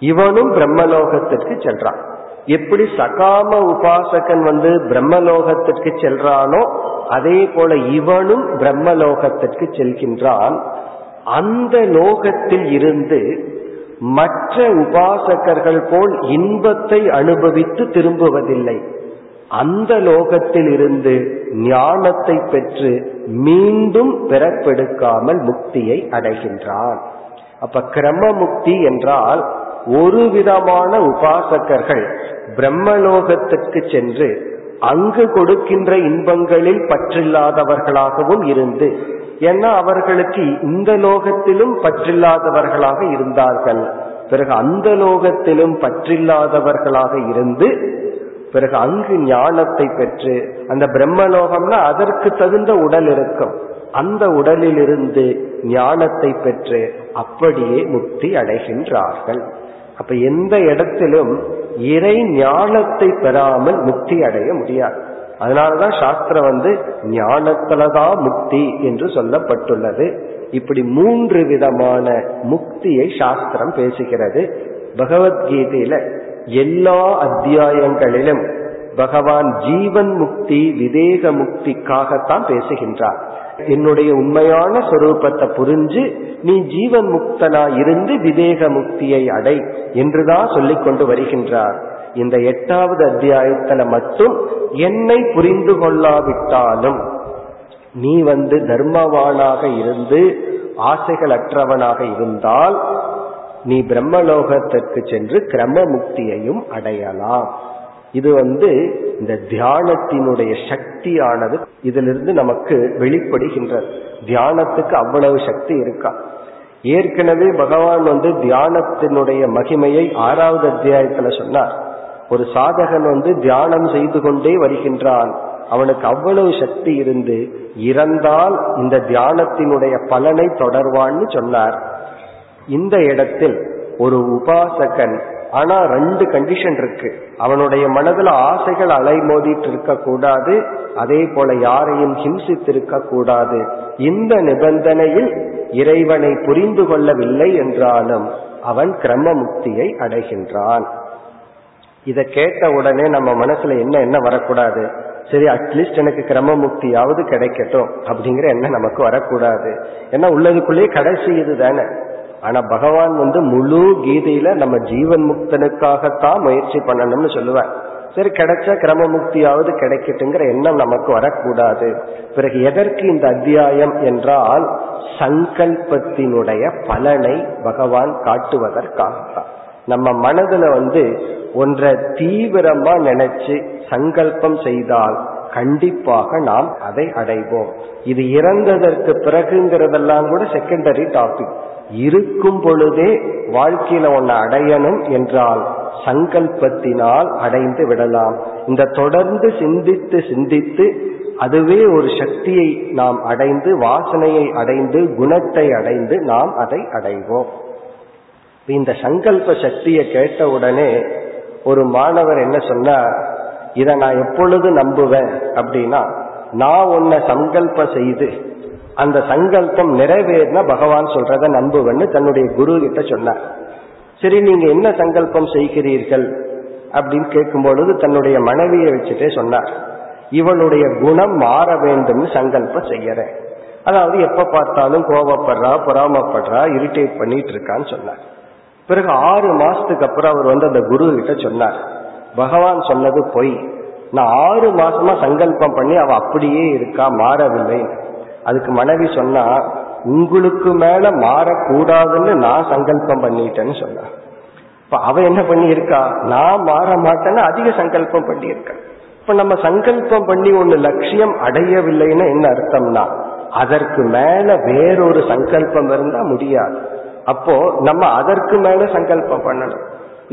இவனும் பிரம்மலோகத்திற்கு செல்றான். எப்படி சகாம உபாசகன் வந்து பிரம்மலோகத்திற்கு செல்றானோ அதே போல இவனும் பிரம்மலோகத்திற்கு செல்கின்றான். அந்த லோகத்தில் இருந்து மற்ற உபாசகர்கள் போல் இன்பத்தை அனுபவித்து திரும்புவதில்லை. அந்த லோகத்தில் இருந்து ஞானத்தை பெற்று மீண்டும் பிறப்பெடுக்காமல் முக்தியை அடைகின்றான். அப்ப கிரம முக்தி என்றால் ஒரு விதமான உபாசகர்கள் பிரம்மலோகத்துக்கு சென்று அங்கு கொடுக்கின்ற இன்பங்களில் பற்றில்லாதவர்களாகவும் இருந்து ஏன்னா அவர்களுக்கு இந்த லோகத்திலும் பற்றில்லாதவர்களாக இருந்தார்கள். பிறகு அந்த லோகத்திலும் பற்றில்லாதவர்களாக இருந்து பிறகு அங்கு ஞானத்தை பெற்று அந்த பிரம்மலோகம்னா அதற்கு தகுந்த உடல் இருக்கும். அந்த உடலிலிருந்து ஞானத்தை பெற்று அப்படியே முக்தி அடைகின்றார்கள். அப்ப எந்த இடத்திலும் இறை ஞானத்தை பெறாமல் முக்தி அடைய முடியாது. அதனாலதான் சாஸ்திரம் வந்து ஞானத்துலதான் முக்தி என்று சொல்லப்பட்டுள்ளது. இப்படி மூன்று விதமான முக்தியை சாஸ்திரம் பேசுகிறது. பகவத்கீதையில எல்லா அத்தியாயங்களிலும் பகவான் ஜீவன் முக்தி விதேக முக்திக்காகத்தான் பேசுகின்றார். என்னுடைய உண்மையான சொரூபத்தை புரிஞ்சு நீ ஜீவன் முக்தனா இருந்து விதேக முக்தியை அடை என்றுதான் சொல்லிக் கொண்டு வருகின்றார். இந்த எட்டாவது அத்தியாயத்துல மட்டும் என்னை புரிந்து கொள்ளாவிட்டாலும் நீ வந்து தர்மவானாக இருந்து ஆசைகள் அற்றவனாக இருந்தால் நீ பிரம்மலோகத்திற்கு சென்று கிரம முக்தியையும் அடையலாம். இது வந்து இந்த தியானத்தினுடைய சக்தியானது இதிலிருந்து நமக்கு வெளிப்படுகின்றது. தியானத்துக்கு அவ்வளவு சக்தி இருக்கா? ஏற்கனவே பகவான் வந்து தியானத்தினுடைய மகிமையை ஆறாவது அத்தியாயத்துல சொன்னார். ஒரு சாதகன் வந்து தியானம் செய்து கொண்டே வருகின்றான். அவனுக்கு அவ்வளவு சக்தி இருந்து இறந்தால் இந்த தியானத்தினுடைய பலனை தொடர்வான்னு சொன்னார். இந்த இடத்தில் ஒரு உபாசகன் ஆனா ரெண்டு கண்டிஷன் இருக்கு. அவனுடைய மனதுல ஆசைகள் அலைமோதிட்டு இருக்க கூடாது அதே போல யாரையும் ஹிம்சித்திருக்க கூடாது. இந்த நிபந்தனையில் இறைவனை புரிந்து கொள்ளவில்லை என்றாலும் அவன் கிரம முக்தியை அடைகின்றான். இதை கேட்ட உடனே நம்ம மனசுல என்ன என்ன வரக்கூடாது? சரி அட்லீஸ்ட் எனக்கு கிரம முக்தியாவது கிடைக்கட்டும் அப்படிங்கிற எண்ணம் நமக்கு வரக்கூடாது. ஏன்னா உள்ளதுக்குள்ளேயே கடைசி இது தானே. ஆனா பகவான் வந்து முழு கீதையில நம்ம ஜீவன் முக்தனுக்காகத்தான் முயற்சி பண்ணணும்னு சொல்லுவேன் சரி கிடைச்சா கிரம முக்தியாவது கிடைக்கட்டுங்கிற எண்ணம் நமக்கு வரக்கூடாது. பிறகு எதற்கு இந்த அத்தியாயம் என்றால் சங்கல்பத்தினுடைய பலனை பகவான் காட்டுவதற்காகத்தான். நம்ம மனதுல வந்து ஒன்றை தீவிரமா நினைச்சு சங்கல்பம் செய்தால் கண்டிப்பாக நாம் அதை அடைவோம். இது இறந்ததற்கு பிறகுங்கிறதெல்லாம் கூட செகண்டரி டாபிக் இருக்கும் பொழுதே வாழ்க்கையில ஒன்னு அடையணும் என்றால் சங்கல்பத்தினால் அடைந்து விடலாம். இந்த தொடர்ந்து சிந்தித்து சிந்தித்து அதுவே ஒரு சக்தியை நாம் அடைந்து வாசனையை அடைந்து குணத்தை அடைந்து நாம் அதை அடைவோம். இந்த சங்கல்ப சக்தியை கேட்ட உடனே ஒரு மாணவர் என்ன சொன்னார் இதை நான் எப்பொழுது நம்புவேன்? அப்படின்னா நான் உன்னை சங்கல்பம் செய்து அந்த சங்கல்பம் நிறைவேறினா பகவான் சொல்றத நம்புவேன்னு தன்னுடைய குரு கிட்ட சொன்னார். சரி நீங்க என்ன சங்கல்பம் செய்கிறீர்கள்? அப்படின்னு கேட்கும் பொழுது தன்னுடைய மனைவியை வச்சுட்டே சொன்னார். இவளுடைய குணம் மாற வேண்டும்னு சங்கல்பம் செய்யறேன். அதாவது எப்ப பார்த்தாலும் கோபப்படுறா பொறாமப்படுறா இரிட்டேட் பண்ணிட்டு இருக்கான்னு சொன்னார். பிறகு ஆறு மாசத்துக்கு அப்புறம் அவர் வந்து அந்த குரு கிட்ட சொன்னார் பகவான் சொன்னது பொய். நான் ஆறு மாசமா சங்கல்பம் பண்ணி அவ அப்படியே இருக்கா மாறவில்லை. அதுக்கு மனைவி சொன்னா உங்களுக்கு மேல மாறக்கூடாதுன்னு நான் சங்கல்பம் பண்ணிட்டேன்னு சொன்னா. இப்ப அவ என்ன பண்ணியிருக்கா நான் மாற மாட்டேன்னு அதிக சங்கல்பம் பண்ணியிருக்கா. இப்ப நம்ம சங்கல்பம் பண்ணி ஒண்ணு லட்சியம் அடையவில்லைன்னு என்ன அர்த்தம்னா அதற்கு மேல வேறொரு சங்கல்பம் இருந்தா முடியாது. அப்போ நம்ம அதற்கு மேல சங்கல்பம் பண்ணணும்.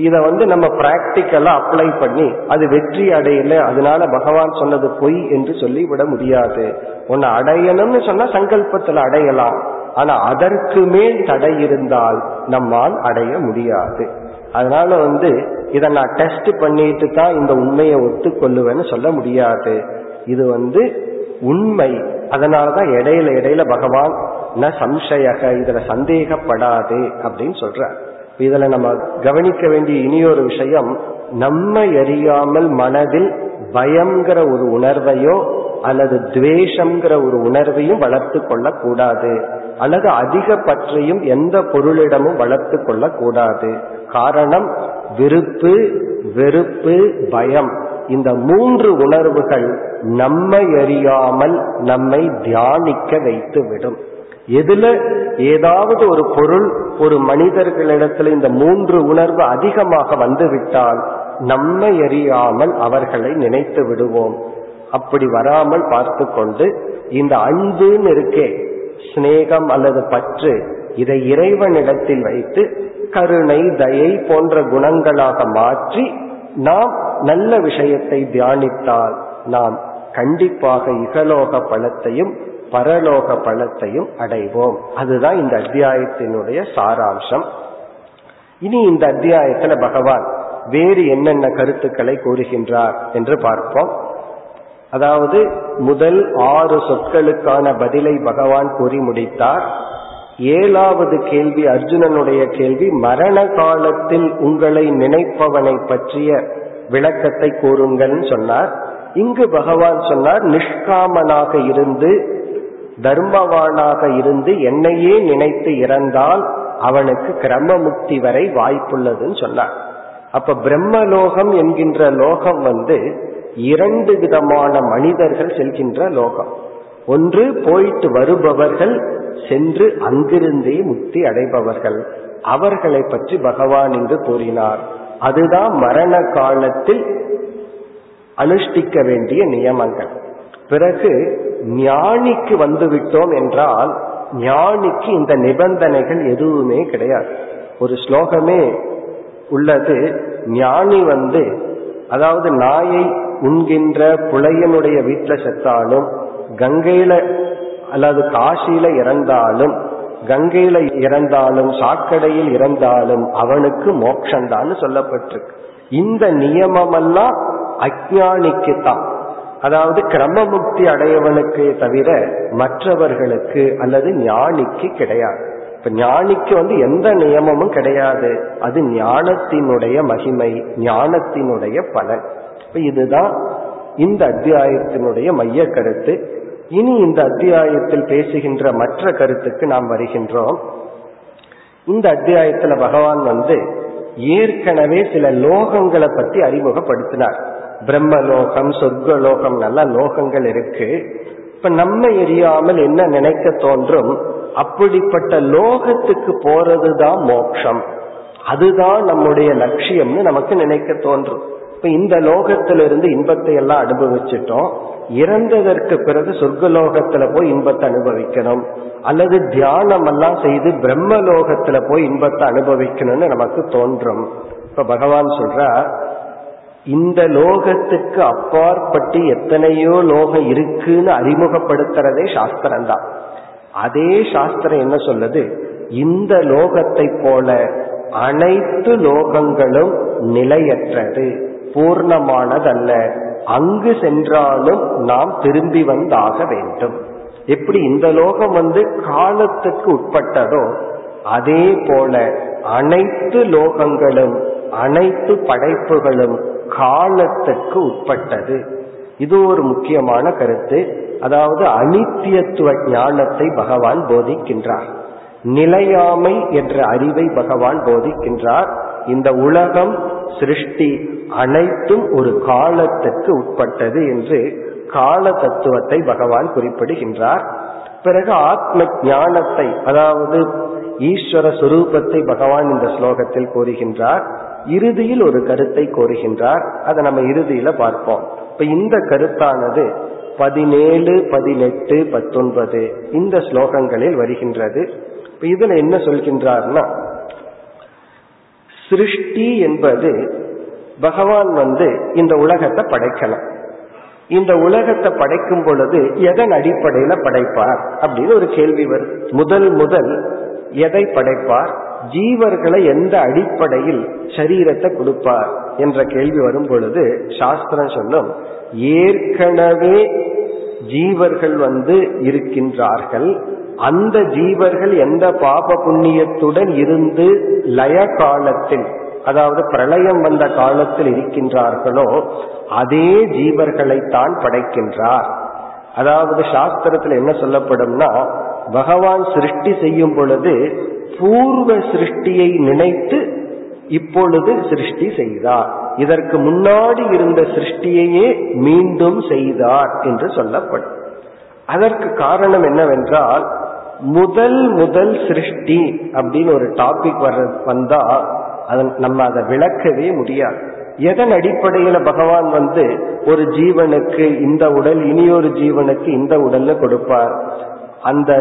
இத வந்து நம்ம பிராக்டிக்கலா அப்ளை பண்ணி அது வெற்றி அடையல அதனால பகவான் சொன்னது பொய் என்று சொல்லி விட முடியாது. உன்னை அடையணும்னு சொன்னா சங்கல்பத்துல அடையலாம். ஆனா அதற்கு மேல் தடை இருந்தால் நம்மால் அடைய முடியாது. அதனால வந்து இதை நான் டெஸ்ட் பண்ணிட்டு தான் இந்த உண்மையை ஒத்துக்கொள்ளுவேன்னு சொல்ல முடியாது. இது வந்து உண்மை. அதனாலதான் இடையில இடையில பகவான் ந சம்சயக இதுல சந்தேகப்படாது அப்படின்னு சொல்ற. இதுல நம்ம கவனிக்க வேண்டிய இனியொரு விஷயம் நம்ம எறியாமல் மனதில் பயம்ங்கிற ஒரு உணர்வையோ அல்லது துவேஷங்கிற ஒரு உணர்வையும் வளர்த்து கொள்ள கூடாது அல்லது அதிக பற்றையும் எந்த பொருளிடமும் வளர்த்து கொள்ள கூடாது காரணம் விருப்பு வெறுப்பு பயம். இந்த மூன்று உணர்வுகள் நம்மை அறியாமல் நம்மை தியானிக்க வைத்து விடும் எதுல ஏதாவது ஒரு பொருள் ஒரு மனிதர்களிடத்துல இந்த மூன்று உணர்வு அதிகமாக வந்துவிட்டால் நம்மை அறியாமல் அவர்களை நினைத்து விடுவோம். அப்படி வராமல் பார்த்து கொண்டு இந்த அன்புன்னு இருக்கே சிநேகம் அல்லது பற்று இதை இறைவனிடத்தில் வைத்து கருணை தயை போன்ற குணங்களாக மாற்றி நாம் நல்ல விஷயத்தை தியானித்தால் நாம் கண்டிப்பாக இகலோக பலத்தையும் பரலோக பலத்தையும் அடைவோம். அதுதான் இந்த அத்தியாயத்தினுடைய சாராம்சம். இனி இந்த அத்தியாயத்துல பகவான் வேறு என்னென்ன கருத்துக்களை கூறுகின்றார் என்று பார்ப்போம். அதாவது முதல் ஆறு சொற்களுக்கான பதிலை பகவான் கூறி முடித்தார். ஏழாவது கேள்வி அர்ஜுனனுடைய கேள்வி மரண காலத்தில் உங்களை நினைப்பவனை பற்றிய விளக்கத்தை கூறுங்கள் சொன்னார். இங்கு பகவான் சொன்னார் நிஷ்காமனாக இருந்து தர்மவானாக இருந்து என்னையே நினைத்து இறந்தால் அவனுக்கு கிரம முக்தி வரை வாய்ப்புள்ளதுன்னு சொன்னார். அப்ப பிரம்மலோகம் என்கின்ற லோகம் வந்து இரண்டு விதமான மனிதர்கள் செல்கின்ற லோகம். ஒன்று போயிட்டு வருபவர்கள் சென்று அங்கிருந்தே முக்தி அடைபவர்கள். அவர்களை பற்றி பகவான் இங்கு கூறினார். அதுதான் மரண காலத்தில் அனுஷ்டிக்க வேண்டிய நியமங்கள். பிறகு ஞானிக்கு வந்து விட்டோம் என்றால் ஞானிக்கு இந்த நிபந்தனைகள் எதுவுமே கிடையாது. ஒரு ஸ்லோகமே உள்ளது ஞானி வந்து அதாவது நாயை உண்கின்ற புலையனுடைய வீட்டில் செத்தாலும் கங்கையில அல்லது காசியில இறந்தாலும் கங்கையில இறந்தாலும் சாக்கடையில் இறந்தாலும் அவனுக்கு மோட்சம்தான் சொல்லப்பட்டிருக்கு. இந்த நியமமெல்லாம் அஜானிக்கு தான் அதாவது கிரமமுக்தி அடையவனுக்கு தவிர மற்றவர்களுக்கு அல்லது ஞானிக்கு கிடையாது. இப்ப ஞானிக்கு வந்து எந்த நியமமும் கிடையாது. அது ஞானத்தினுடைய மகிமை ஞானத்தினுடைய பலன். இப்ப இதுதான் இந்த அத்தியாயத்தினுடைய மைய கருத்து. இனி இந்த அத்தியாயத்தில் பேசுகின்ற மற்ற கருத்துக்கு நாம் வருகின்றோம். இந்த அத்தியாயத்துல பகவான் வந்து ஏற்கனவே சில லோகங்களை பற்றி அறிமுகப்படுத்தினார். பிரம்மலோகம் சொர்க்கலோகம் நல்ல லோகங்கள் இருக்கு. இப்ப நம்ம எரியாமல் என்ன நினைக்க தோன்றும்? அப்படிப்பட்ட லோகத்துக்கு போறதுதான் மோட்சம். அதுதான் நம்முடைய லட்சியம்னு நமக்கு நினைக்க தோன்றும். இப்ப இந்த லோகத்திலிருந்து இன்பத்தை எல்லாம் அனுபவிச்சிட்டோம். இறந்ததற்கு பிறகு சொர்க்கலோகத்துல போய் இன்பத்தை அனுபவிக்கணும். அல்லது தியானம் எல்லாம் செய்து பிரம்மலோகத்துல போய் இன்பத்தை அனுபவிக்கணும்னு நமக்கு தோன்றும். இப்ப பகவான் சொல்ற இந்த லோகத்துக்கு அப்பாற்பட்டு எத்தனையோ லோகம் இருக்குன்னு அறிமுகப்படுத்துறதே சாஸ்திரம் தான் அதே சாஸ்திரம் என்ன சொல்லுது? இந்த லோகத்தை போல அனைத்து லோகங்களும் நிலையற்றது பூர்ணமானதல்ல. அங்கு சென்றாலும் நாம் திரும்பி வந்தாக வேண்டும். எப்படி இந்த லோகம் வந்து காலத்துக்கு உட்பட்டதோ அதே போல அனைத்து லோகங்களும் அனைத்து படைப்புகளும் காலத்துக்கு உட்பட்டது. இது ஒரு முக்கியமான கருத்து. அதாவது அனித்தியத்துவ ஞானத்தை பகவான் போதிக்கின்றார். நிலையாமை என்ற அறிவை பகவான் போதிக்கின்றார். இந்த உலகம் சிருஷ்டி அனைத்தும் ஒரு காலத்துக்கு உட்பட்டது என்று கால தத்துவத்தை பகவான் குறிப்பிடுகின்றார். பிறகு ஆத்ம ஞானத்தை அதாவது ஈஸ்வர சுரூபத்தை பகவான் இந்த ஸ்லோகத்தில் கூறுகின்றார். இறுதியில் ஒரு கருத்தை கோருகின்றார். அதை நம்ம இறுதியில பார்ப்போம். இப்ப இந்த கருத்தானது பதினேழு பதினெட்டு பத்தொன்பது இந்த ஸ்லோகங்களில் வருகின்றது. இப்ப இதுல என்ன சொல்கின்றார்னா சிருஷ்டி என்பது பகவான் வந்து இந்த உலகத்தை படைக்கலாம் இந்த உலகத்தை படைக்கும் பொழுது எதன் அடிப்படையில படைப்பார்? அப்படின்னு ஒரு கேள்வி வரும். முதல் முதல் எதை படைப்பார்? ஜீவர்களை எந்த அடிப்படையில் சரீரத்தை கொடுப்பார் என்ற கேள்வி வரும் பொழுது சாஸ்திரம் சொல்லும் ஏற்கனவே ஜீவர்கள் வந்து இருக்கின்றார்கள் அந்த ஜீவர்கள் எந்த பாப புண்ணியத்துடன் இருந்து லய காலத்தில் அதாவது பிரளயம் வந்த காலத்தில் இருக்கின்றார்களோ அதே ஜீவர்களைத்தான் படைக்கின்றார். அதாவது சாஸ்திரத்தில் என்ன சொல்லப்படும்னா பகவான் சிருஷ்டி செய்யும் பொழுது பூர்வ சிருஷ்டியை நினைத்து இப்பொழுது சிருஷ்டி செய்தார். இதற்கு முன்னாடி இருந்த சிருஷ்டியையே மீண்டும் செய்தார் என்று சொல்லப்படும். அதற்கு காரணம் என்னவென்றால் முதல் முதல் சிருஷ்டி அப்படின்னு ஒரு டாபிக் வர வந்தா அதன் நம்ம அதை விளக்கவே முடியாது. எதன் அடிப்படையில பகவான் வந்து ஒரு ஜீவனுக்கு இந்த உடல் இனியொரு ஜீவனுக்கு இந்த உடல்ல கொடுப்பார்? அந்த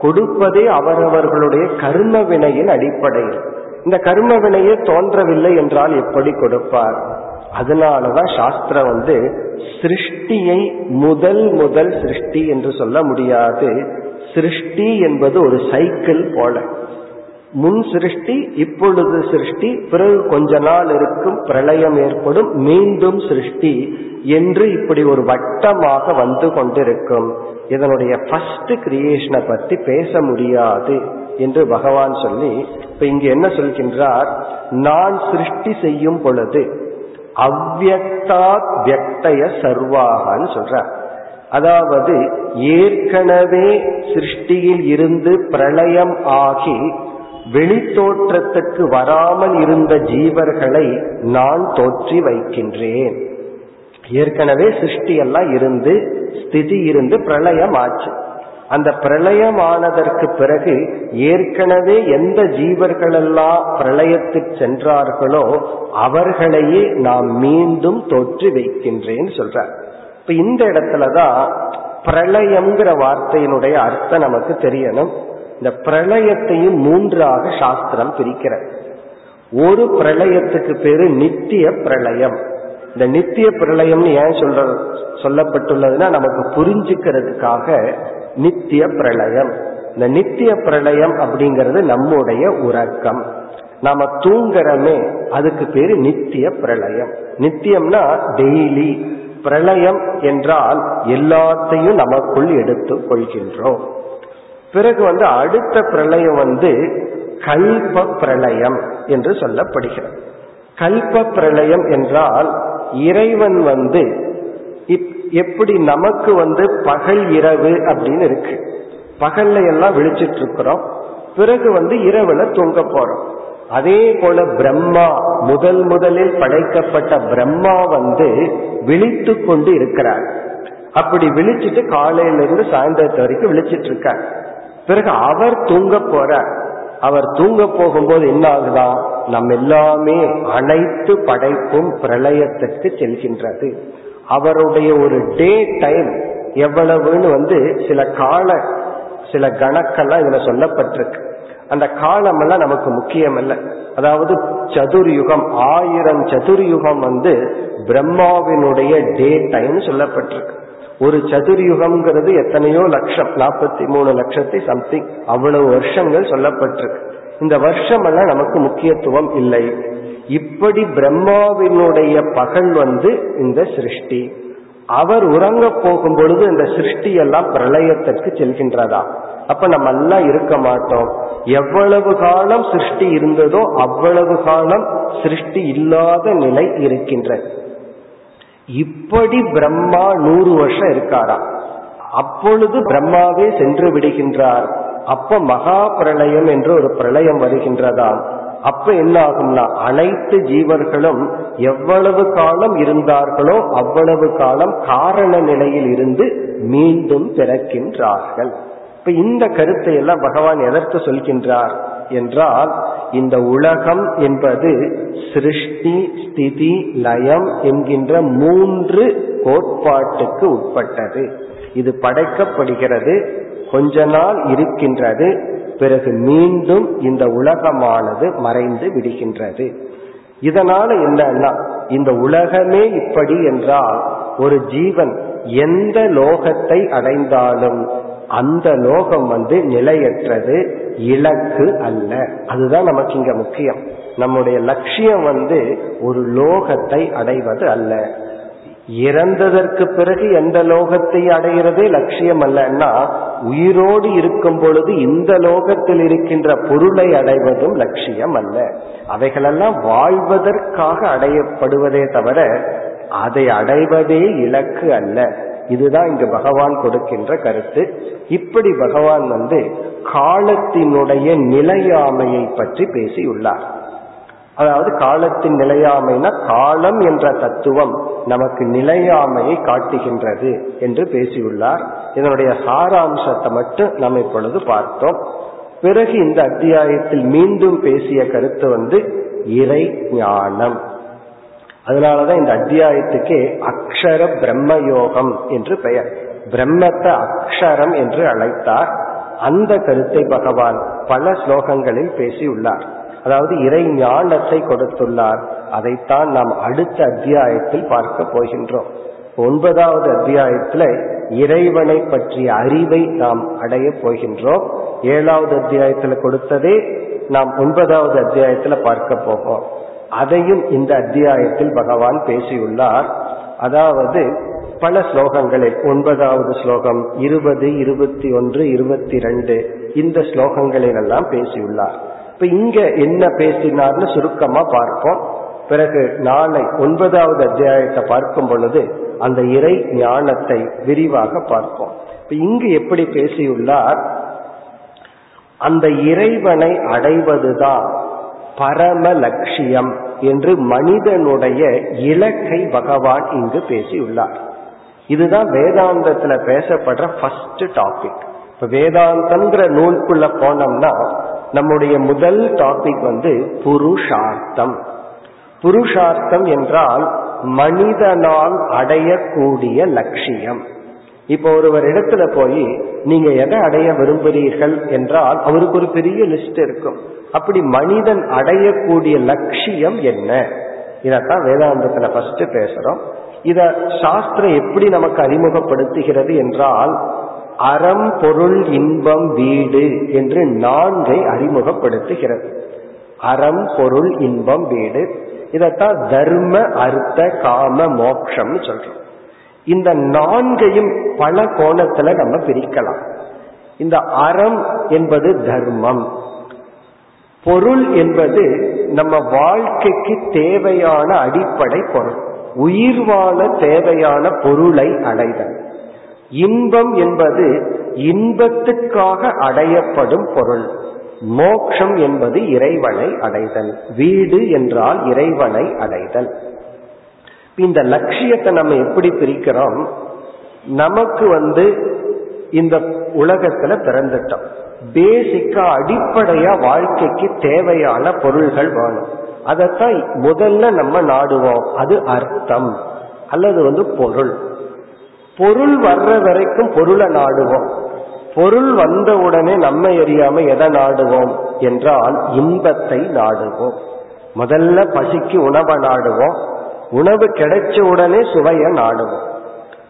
கொடுப்பதே அவரவர்களுடைய கர்ம வினையின் அடிப்படையில். இந்த கர்ம வினையே தோன்றவில்லை என்றால் எப்படி கொடுப்பார்? அதனாலதான் சாஸ்திரம் வந்து சிருஷ்டியை முதல் முதல் சிருஷ்டி என்று சொல்ல முடியாது. சிருஷ்டி என்பது ஒரு சைக்கிள் போல. முன் சிருஷ்டி இப்பொழுது சிருஷ்டி பிறகு கொஞ்ச நாள் இருக்கும் பிரளயம் ஏற்படும் மீண்டும் சிருஷ்டி என்று இப்படி ஒரு வட்டமாக வந்து கொண்டிருக்கும். இதனுடைய ஃபர்ஸ்ட் கிரியேஷனை பற்றி பேச முடியாது என்று பகவான் சொல்லி இப்ப இங்க என்ன சொல்கின்றார்? நான் சிருஷ்டி செய்யும் பொழுது அவ்வக்தா வியக்தய சர்வாகான்னு சொல்றார். அதாவது ஏற்கனவே சிருஷ்டியில் இருந்து பிரளயம் ஆகி வெளித்தோற்றத்துக்கு வராமல் இருந்த ஜீவர்களை நான் தோற்றி வைக்கின்றேன். ஏற்கனவே சிருஷ்டி எல்லாம் இருந்து ஸ்திதி இருந்து பிரளயம் ஆச்சு அந்த பிரளயமானதற்கு பிறகு ஏற்கனவே எந்த ஜீவர்களெல்லாம் பிரளயத்துக்கு சென்றார்களோ அவர்களையே நாம் மீண்டும் தோற்றி வைக்கின்றேன்னு சொல்றார். இப்ப இந்த இடத்துலதான் பிரளயம்ங்கிற வார்த்தையினுடைய அர்த்தம் நமக்கு தெரியணும். இந்த பிரளயத்தையும் மூன்றாக சாஸ்திரம் பிரிக்கிற ஒரு பிரளயத்துக்கு பேரு நித்திய பிரளயம். இந்த நித்திய பிரளயம்னு ஏன் சொல்ற சொல்லப்பட்டுள்ளதுன்னா நமக்கு புரிஞ்சுக்கிறதுக்காக நித்திய பிரளயம். இந்த நித்திய பிரளயம் அப்படிங்கிறது நம்முடைய உறக்கம். நாம தூங்குறமே அதுக்கு பேரு நித்திய பிரளயம். நித்தியம்னா டெய்லி பிரளயம் என்றால் எல்லாத்தையும் நமக்குள் எடுத்துக் கொள்கின்றோம். பிறகு வந்து அடுத்த பிரளயம் வந்து கல்ப பிரளயம் என்று சொல்லப்படுகிறது. கல்ப பிரளயம் என்றால் இறைவன் வந்து எப்படி நமக்கு வந்து பகல் இரவு அப்படின்னு இருக்கு. பகல்ல எல்லாம் விழிச்சிட்டு இருக்கிறோம். பிறகு வந்து இரவுல தூங்க போறோம். அதே போல பிரம்மா முதல் முதலில் படைக்கப்பட்ட பிரம்மா வந்து விழித்து கொண்டு இருக்கிறார். அப்படி விழிச்சிட்டு காலையில இருந்து சாயந்தரத்து வரைக்கும் விழிச்சிட்டு இருக்கார். பிறகு அவர் தூங்க போறார் அவர் தூங்க போகும்போது என்ன ஆகுதா? நம் எல்லாமே அனைத்து படைப்பும் பிரளயத்திற்கு செல்கின்றது. அவருடைய ஒரு டே டைம் எவ்வளவுன்னு வந்து சில கால சில கணக்கெல்லாம் இதுல சொல்லப்பட்டிருக்கு. அந்த காலம் எல்லாம் நமக்கு முக்கியம் அல்ல அதாவது சதுர்யுகம் ஆயிரம் சதுர்யுகம் வந்து பிரம்மாவினுடைய டே டைம் சொல்லப்பட்டிருக்கு. ஒரு சதுர்யுகம்ங்கிறது எத்தனையோ லட்சம் நாற்பத்தி மூணு லட்சத்தி சம்திங் அவ்வளவு வருஷங்கள் சொல்லப்பட்டிருக்கு. இந்த வருஷம் எல்லாம் நமக்கு முக்கியத்துவம் இல்லை. இப்படி பிரம்மாவினுடைய பகல் வந்து இந்த சிருஷ்டி. அவர் உறங்க போகும் பொழுது இந்த சிருஷ்டி எல்லாம் பிரளயத்திற்கு செல்கின்றதா? அப்ப நம்ம எல்லாம் இருக்க மாட்டோம். எவ்வளவு காலம் சிருஷ்டி இருந்ததோ அவ்வளவு காலம் சிருஷ்டி இல்லாத நிலை இருக்கின்றது. இப்படி பிரம்மா நூறு வருஷம் இருக்காராம் அப்பொழுது பிரம்மாவே சென்று விடுகின்றார். அப்ப மகா பிரளயம் என்று ஒரு பிரளயம் வருகின்றதாம். அப்ப என்ன ஆகும்னா அனைத்து ஜீவர்களும் எவ்வளவு காலம் இருந்தார்களோ அவ்வளவு காலம் காரண நிலையில் இருந்து மீண்டும் பிறக்கின்றார்கள். இப்ப இந்த கருத்தை எல்லாம் பகவான் எதற்கு சொல்கின்றார்? என்றால் இந்த உலகம் என்பது சிருஷ்டி ஸ்திதி லயம் என்கின்ற மூன்று கோட்பாட்டுக்கு உட்பட்டது. இது படைக்கப்படுகிறது கொஞ்ச நாள் இருக்கின்றது பிறகு மீண்டும் இந்த உலகமானது மறைந்து விடுகின்றது. இதனால என்னன்னா இந்த உலகமே இப்படி என்றால் ஒரு ஜீவன் எந்த லோகத்தை அடைந்தாலும் அந்த லோகம் வந்து நிலையற்றது இலக்கு அல்ல. அதுதான் நமக்கு இங்க முக்கியம். நம்முடைய லட்சியம் வந்து ஒரு லோகத்தை அடைவது அல்ல. இறந்ததற்கு பிறகு எந்த லோகத்தை அடைகிறதே லட்சியம் அல்லன்னா உயிரோடு இருக்கும் பொழுது இந்த லோகத்தில் இருக்கின்ற பொருளை அடைவதும் லட்சியம் அல்ல. அவைகளெல்லாம் வாழ்வதற்காக அடையப்படுவதே தவிர அதை அடைவதே இலக்கு அல்ல. இதுதான் இங்கு பகவான் கொடுக்கின்ற கருத்து. இப்படி பகவான் வந்து காலத்தினுடைய நிலையாமையை பற்றி பேசியுள்ளார். அதாவது காலத்தின் நிலையாமைனா காலம் என்ற தத்துவம் நமக்கு நிலையாமையை காட்டுகின்றது என்று பேசியுள்ளார். இதனுடைய சாராம்சத்தை மட்டும் நாம் இப்பொழுது பார்த்தோம். பிறகு இந்த அத்தியாயத்தில் மீண்டும் பேசிய கருத்து வந்து இறை ஞானம் அதனாலதான் இந்த அத்தியாயத்துக்கே அக்ஷர பிரம்ம யோகம் என்று பெயர். பிரம்மத்தை அக்ஷரம் என்று அழைத்தார். அந்த கருத்தை பகவான் பல ஸ்லோகங்களில் பேசியுள்ளார். அதாவது இறை ஞானத்தை கொடுத்துள்ளார். அதைத்தான் நாம் அடுத்த அத்தியாயத்தில் பார்க்க போகின்றோம். ஒன்பதாவது அத்தியாயத்துல இறைவனை பற்றிய அறிவை நாம் அடைய போகின்றோம். ஏழாவது அத்தியாயத்துல கொடுத்ததே நாம் ஒன்பதாவது அத்தியாயத்துல பார்க்க போகிறோம். அதையும் இந்த அத்தியாயத்தில் பகவான் பேசியுள்ளார். அதாவது பல ஸ்லோகங்களில் ஒன்பதாவது ஸ்லோகம் இருபது இருபத்தி ஒன்று இருபத்தி ரெண்டு இந்த ஸ்லோகங்களில் எல்லாம் பேசியுள்ளார். இப்ப இங்க என்ன பேசினார்னு சுருக்கமா பார்ப்போம். பிறகு நாளை ஒன்பதாவது அத்தியாயத்தை பார்க்கும் பொழுது அந்த இறை ஞானத்தை விரிவாக பார்ப்போம். இப்ப இங்கு எப்படி பேசியுள்ளார்? அந்த இறைவனை அடைவதுதான் பரம லட்சியம் என்று மனிதனுடைய இலக்கை பகவான் இங்கு பேசியுள்ளார். இதுதான் வேதாந்தத்துல பேசப்படுற ஃபர்ஸ்ட் டாபிக் இப்ப வேதாந்தம்ங்கிற நூலுக்குள்ள போனோம்னா நம்முடைய முதல் டாபிக் வந்து புருஷார்த்தம். புருஷார்த்தம் என்றால் மனிதனால் அடையக்கூடிய லட்சியம். இப்போ ஒருவர் இடத்துல போய் நீங்க எதை அடைய விரும்புகிறீர்கள்? என்றால் அவருக்கு ஒரு பெரிய லிஸ்ட் இருக்கும். அப்படி மனிதன் அடையக்கூடிய லட்சியம் என்ன? இதத்தான் வேதாந்தத்துல ஃபர்ஸ்ட் பேசுறோம். இத சாஸ்திரம் எப்படி நமக்கு அறிமுகப்படுத்துகிறது என்றால் அறம் பொருள் இன்பம் வீடு என்று நான்கை அறிமுகப்படுத்துகிறது. அறம் பொருள் இன்பம் வீடு. இதத்தான் தர்ம அர்த்த காம மோக்ஷம்னு சொல்றோம். இந்த நான்கையும் பல கோணத்துல நம்ம பிரிக்கலாம். இந்த அறம் என்பது தர்மம். பொருள் என்பது நம்ம வாழ்க்கைக்கு தேவையான அடிப்படை பொருள். உயிர் வாழ தேவையான பொருளை அடைதல். இன்பம் என்பது இன்பத்துக்காக அடையப்படும் பொருள். மோக்ஷம் என்பது இறைவனை அடைதல். வீடு என்றால் இறைவனை அடைதல். இந்த லட்சியத்தை நம்ம எப்படி பிரிக்கிறோம்? நமக்கு வந்து இந்த உலகத்துல பிறந்துட்டோம். பேசிக்கா அடிப்படையா வாழ்க்கைக்கு தேவையான பொருள்கள் வேணும் அதைத்தான் முதல்ல நம்ம நாடுவோம். அது அர்த்தம். அல்லது வந்து பொருள். பொருள் வர்ற வரைக்கும் பொருளை நாடுவோம். பொருள் வந்த உடனே நம்ம எரியாம எதை நாடுவோம் என்றால் இன்பத்தை நாடுவோம். முதல்ல பசிக்கு உணவை நாடுவோம். உணவு கிடைச்ச உடனே சுவைய நாடுவோம்.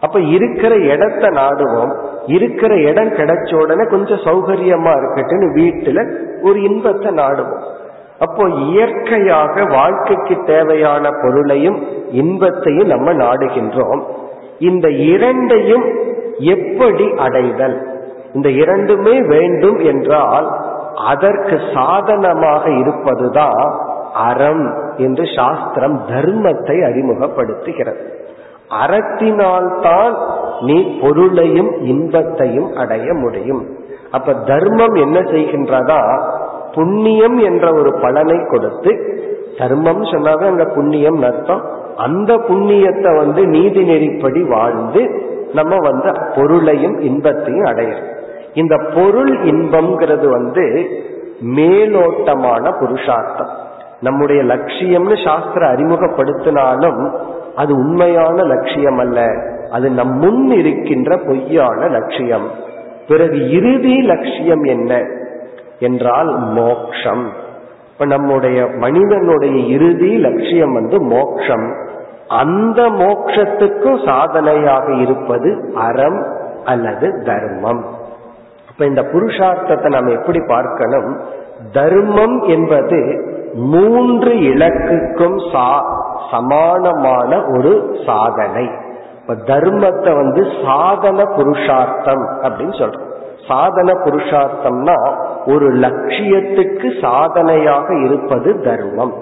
அப்ப இருக்கிற இடத்த நாடுவோம். இருக்கிற இடம் கிடைச்ச உடனே கொஞ்சம் சௌகரியமா இருக்கட்டுன்னு வீட்டுல ஒரு இன்பத்தை நாடுவோம். அப்போ இயற்கையாக வாழ்க்கைக்கு தேவையான பொருளையும் இன்பத்தையும் நம்ம நாடுகின்றோம். இந்த இரண்டையும் எப்படி அடைதல்? இந்த இரண்டுமே வேண்டும் என்றால் அதற்கு சாதனமாக இருப்பதுதான் அறம் என்று சாஸ்திரம் தர்மத்தை அறிமுகப்படுத்துகிறது. அறத்தினால்தான் நீ பொருளையும் இன்பத்தையும் அடைய முடியும். அப்ப தர்மம் என்ன செய்கின்றதா? புண்ணியம் என்ற ஒரு பலனை கொடுத்து தர்மம் சொன்னாவே அங்க புண்ணியம் அர்த்தம். அந்த புண்ணியத்தை வந்து நீதி நெறிப்படி வாழ்ந்து நம்ம வந்து பொருளையும் இன்பத்தையும் அடையிறோம். இந்த பொருள் இன்பம்ங்கிறது வந்து மேலோட்டமான புருஷார்த்தம். நம்முடைய லட்சியம்னு சாஸ்திர அறிமுகப்படுத்தினாலும் அது உண்மையான லட்சியம் அல்ல அது நம் முன் இருக்கின்ற பொய்யான லட்சியம். பிறகு இறுதி லட்சியம் என்ன? என்றால் மோக்ஷம். இப்ப நம்முடைய மனிதனுடைய இறுதி லட்சியம் வந்து மோக்ஷம். அந்த மோக்ஷத்துக்கும் சாதனையாக இருப்பது அறம் அல்லது தர்மம். இப்ப இந்த புருஷார்த்தத்தை நாம் எப்படி பார்க்கணும்? தர்மம் என்பது மூன்று இலக்குக்கும் சா சமானமான ஒரு சாதனை. இப்ப தர்மத்தை வந்து சாதன புருஷார்த்தம் அப்படின்னு சொல்றோம். சாதன புருஷார்த்தம்னா ஒரு லட்சியத்துக்கு சாதனையாக இருப்பது தர்மம்.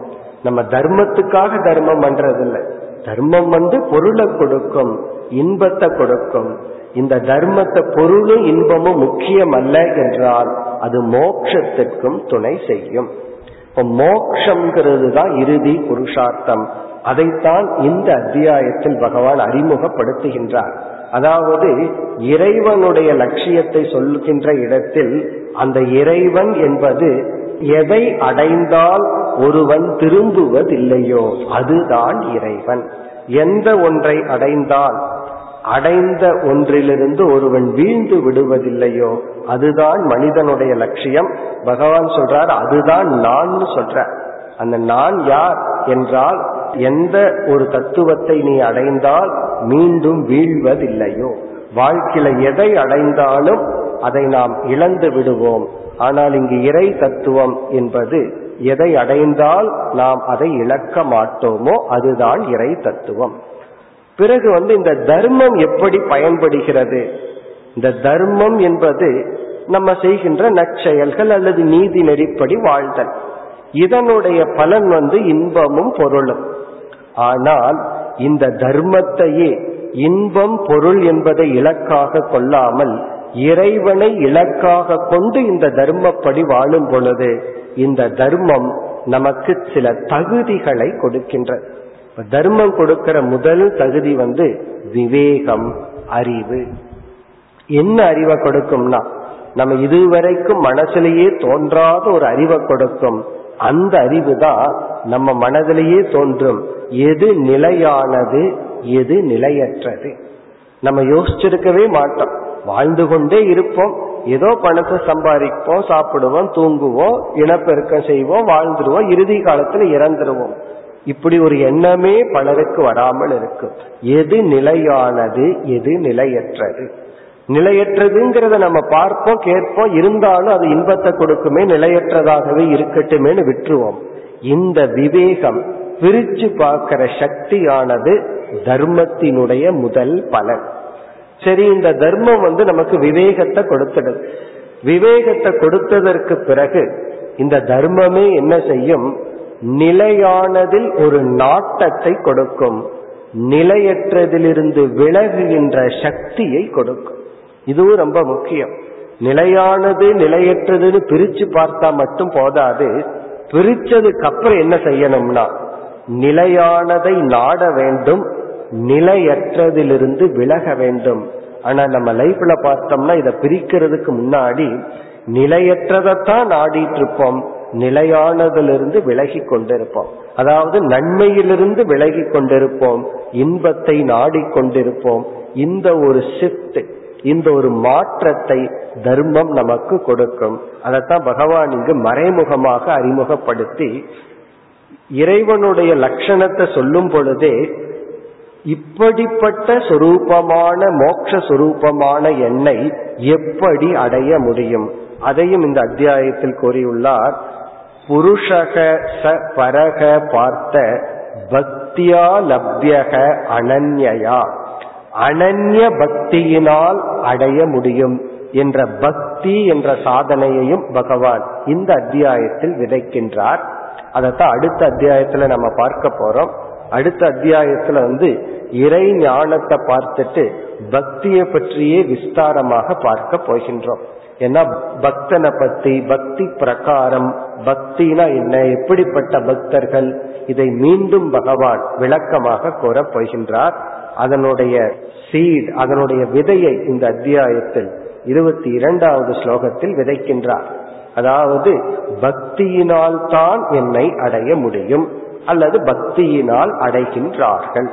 நம்ம தர்மத்துக்காக தர்மம் பண்றது இல்லை தர்மம் வந்து பொருளை கொடுக்கும் இன்பத்தை கொடுக்கும். இந்த தர்மத்தை பொருளும் இன்பமும் முக்கியம் அல்ல என்றால் அது மோட்சத்திற்கும் துணை செய்யும். இப்போ மோக்ஷங்கிறது தான் இறுதி புருஷார்த்தம். அதைத்தான் இந்த அத்தியாயத்தில் பகவான் அறிமுகப்படுத்துகின்றார். அதாவது இறைவனுடைய லட்சியத்தை சொல்லுகின்ற இடத்தில் அந்த இறைவன் என்பது எதை அடைந்தால் ஒருவன் திரும்புவதில்லையோ அதுதான் இறைவன். எந்த ஒன்றை அடைந்தால் அடைந்த ஒன்றிலிருந்து ஒருவன் வீழ்ந்து விடுவதில்லையோ அதுதான் மனிதனுடைய லட்சியம். பகவான் சொல்றார் அதுதான் நான் சொல்ற. அந்த நான் யார் என்றால் எந்த ஒரு தத்துவத்தை நீ அடைந்தால் மீண்டும் வீழ்வதில்லையோ. வாழ்க்கையில எதை அடைந்தாலும் அதை நாம் இழந்து விடுவோம். ஆனால் இங்கு இறை தத்துவம் என்பது எதை அடைந்தால் நாம் அதை இழக்க மாட்டோமோ அதுதான் இறை தத்துவம். பிறகு வந்து இந்த தர்மம் எப்படி பயன்படுகிறது? இந்த தர்மம் என்பது நம்ம செய்கின்ற நற்செயல்கள் அல்லது நீதி நெறிப்படி வாழ்தல். இதனுடைய பலன் வந்து இன்பமும் பொருளும். ஆனால் இந்த தர்மத்தையே இன்பம் பொருள் என்பதை இலக்காக கொள்ளாமல் இறைவனை இலக்காக கொண்டு இந்த தர்மப்படி வாழும் பொழுது இந்த தர்மம் நமக்கு சில தகுதிகளை கொடுக்கின்றது. தர்மம் கொடுக்கிற முதல் தகுதி வந்து விவேகம் அறிவு. என்ன அறிவை கொடுக்கும்னா நம்ம இதுவரைக்கும் மனசுலேயே தோன்றாத ஒரு அறிவை கொடுக்கும். அந்த அறிவு தான் நம்ம மனதிலேயே தோன்றும். எது நிலையானது எது நிலையற்றது. நம்ம யோசிச்சிருக்கவே மாட்டோம். வாழ்ந்து கொண்டே இருப்போம். ஏதோ பணத்தை சம்பாதிப்போம் சாப்பிடுவோம் தூங்குவோம் இனப்பெருக்கம் செய்வோம் வாழ்ந்துருவோம் இறுதி காலத்துல இறந்துருவோம். இப்படி ஒரு எண்ணமே பலருக்கு வராமல் இருக்கும் எது நிலையானது எது நிலையற்றது? நிலையற்றதுங்கிறத நம்ம பார்ப்போம் கேட்போம் இருந்தாலும் அது இன்பத்தை கொடுக்குமே நிலையற்றதாகவே இருக்கட்டுமேனு விட்டுருவோம். இந்த விவேகம் பிரிச்சு பார்க்கிற சக்தியானது தர்மத்தினுடைய முதல் பலன். சரி இந்த தர்மம் வந்து நமக்கு விவேகத்தை கொடுத்துடுது விவேகத்தை கொடுத்ததற்கு பிறகு இந்த தர்மமே என்ன செய்யும்? நிலையானதில் ஒரு நாட்டத்தை கொடுக்கும். நிலையற்றதிலிருந்து விலகுகின்ற சக்தியை கொடுக்கும். இதுவும் ரொம்ப முக்கியம். நிலையானது நிலையற்றதுன்னு பிரிச்சு பார்த்தா மட்டும் போதாது. பிரிச்சதுக்கு அப்புறம் என்ன செய்யணும்னா நிலையானதை நாட வேண்டும் நிலையற்றதிலிருந்து விலக வேண்டும். ஆனா நம்ம லைஃப்ல பார்த்தோம்னா இதை பிரிக்கிறதுக்கு முன்னாடி நிலையற்றதைத்தான் நாடிட்டு இருப்போம். நிலையானதிலிருந்து விலகி கொண்டிருப்போம். அதாவது நன்மையிலிருந்து விலகி கொண்டிருப்போம். இன்பத்தை நாடிக்கொண்டிருப்போம் இந்த ஒரு ஷிஃப்ட் இந்த ஒரு மாற்றத்தை தர்மம் நமக்கு கொடுக்கும். அதைத்தான் பகவான் இங்கு மறைமுகமாக அறிமுகப்படுத்தி இறைவனுடைய லட்சணத்தை சொல்லும் பொழுதே இப்படிப்பட்ட சொரூபமான மோட்ச சொரூபமான எண்ணை எப்படி அடைய முடியும்? அதையும் இந்த அத்தியாயத்தில் கூறியுள்ளார். புருஷக ச பரக பார்த்த பக்தியா லப்யக அனன்யா அனன்ய பக்தியினால் அடைய முடியும் என்ற பக்தி என்ற சாதனையையும் பகவான் இந்த அத்தியாயத்தில் விதைக்கின்றார். அதைத்தான் அடுத்த அத்தியாயத்துல நம்ம பார்க்க போறோம். அடுத்த அத்தியாயத்துல வந்து இறை ஞானத்தை பார்த்துட்டு பக்தியை பற்றியே விஸ்தாரமாக பார்க்க போகின்றோம். ஏன்னா பக்தனை பத்தி பக்தி பிரகாரம் பக்தினா என்ன எப்படிப்பட்ட பக்தர்கள் இதை மீண்டும் பகவான் விளக்கமாக கூறப் போகின்றார். அதனுடைய சீட் அதனுடைய விதையை இந்த அத்தியாயத்தில் இருபத்தி இரண்டாவது ஸ்லோகத்தில் விதைக்கின்றார். அதாவது பக்தியினால் தான் என்னை அடைய முடியும் அல்லது பக்தியினால் அடைகின்றார்கள்.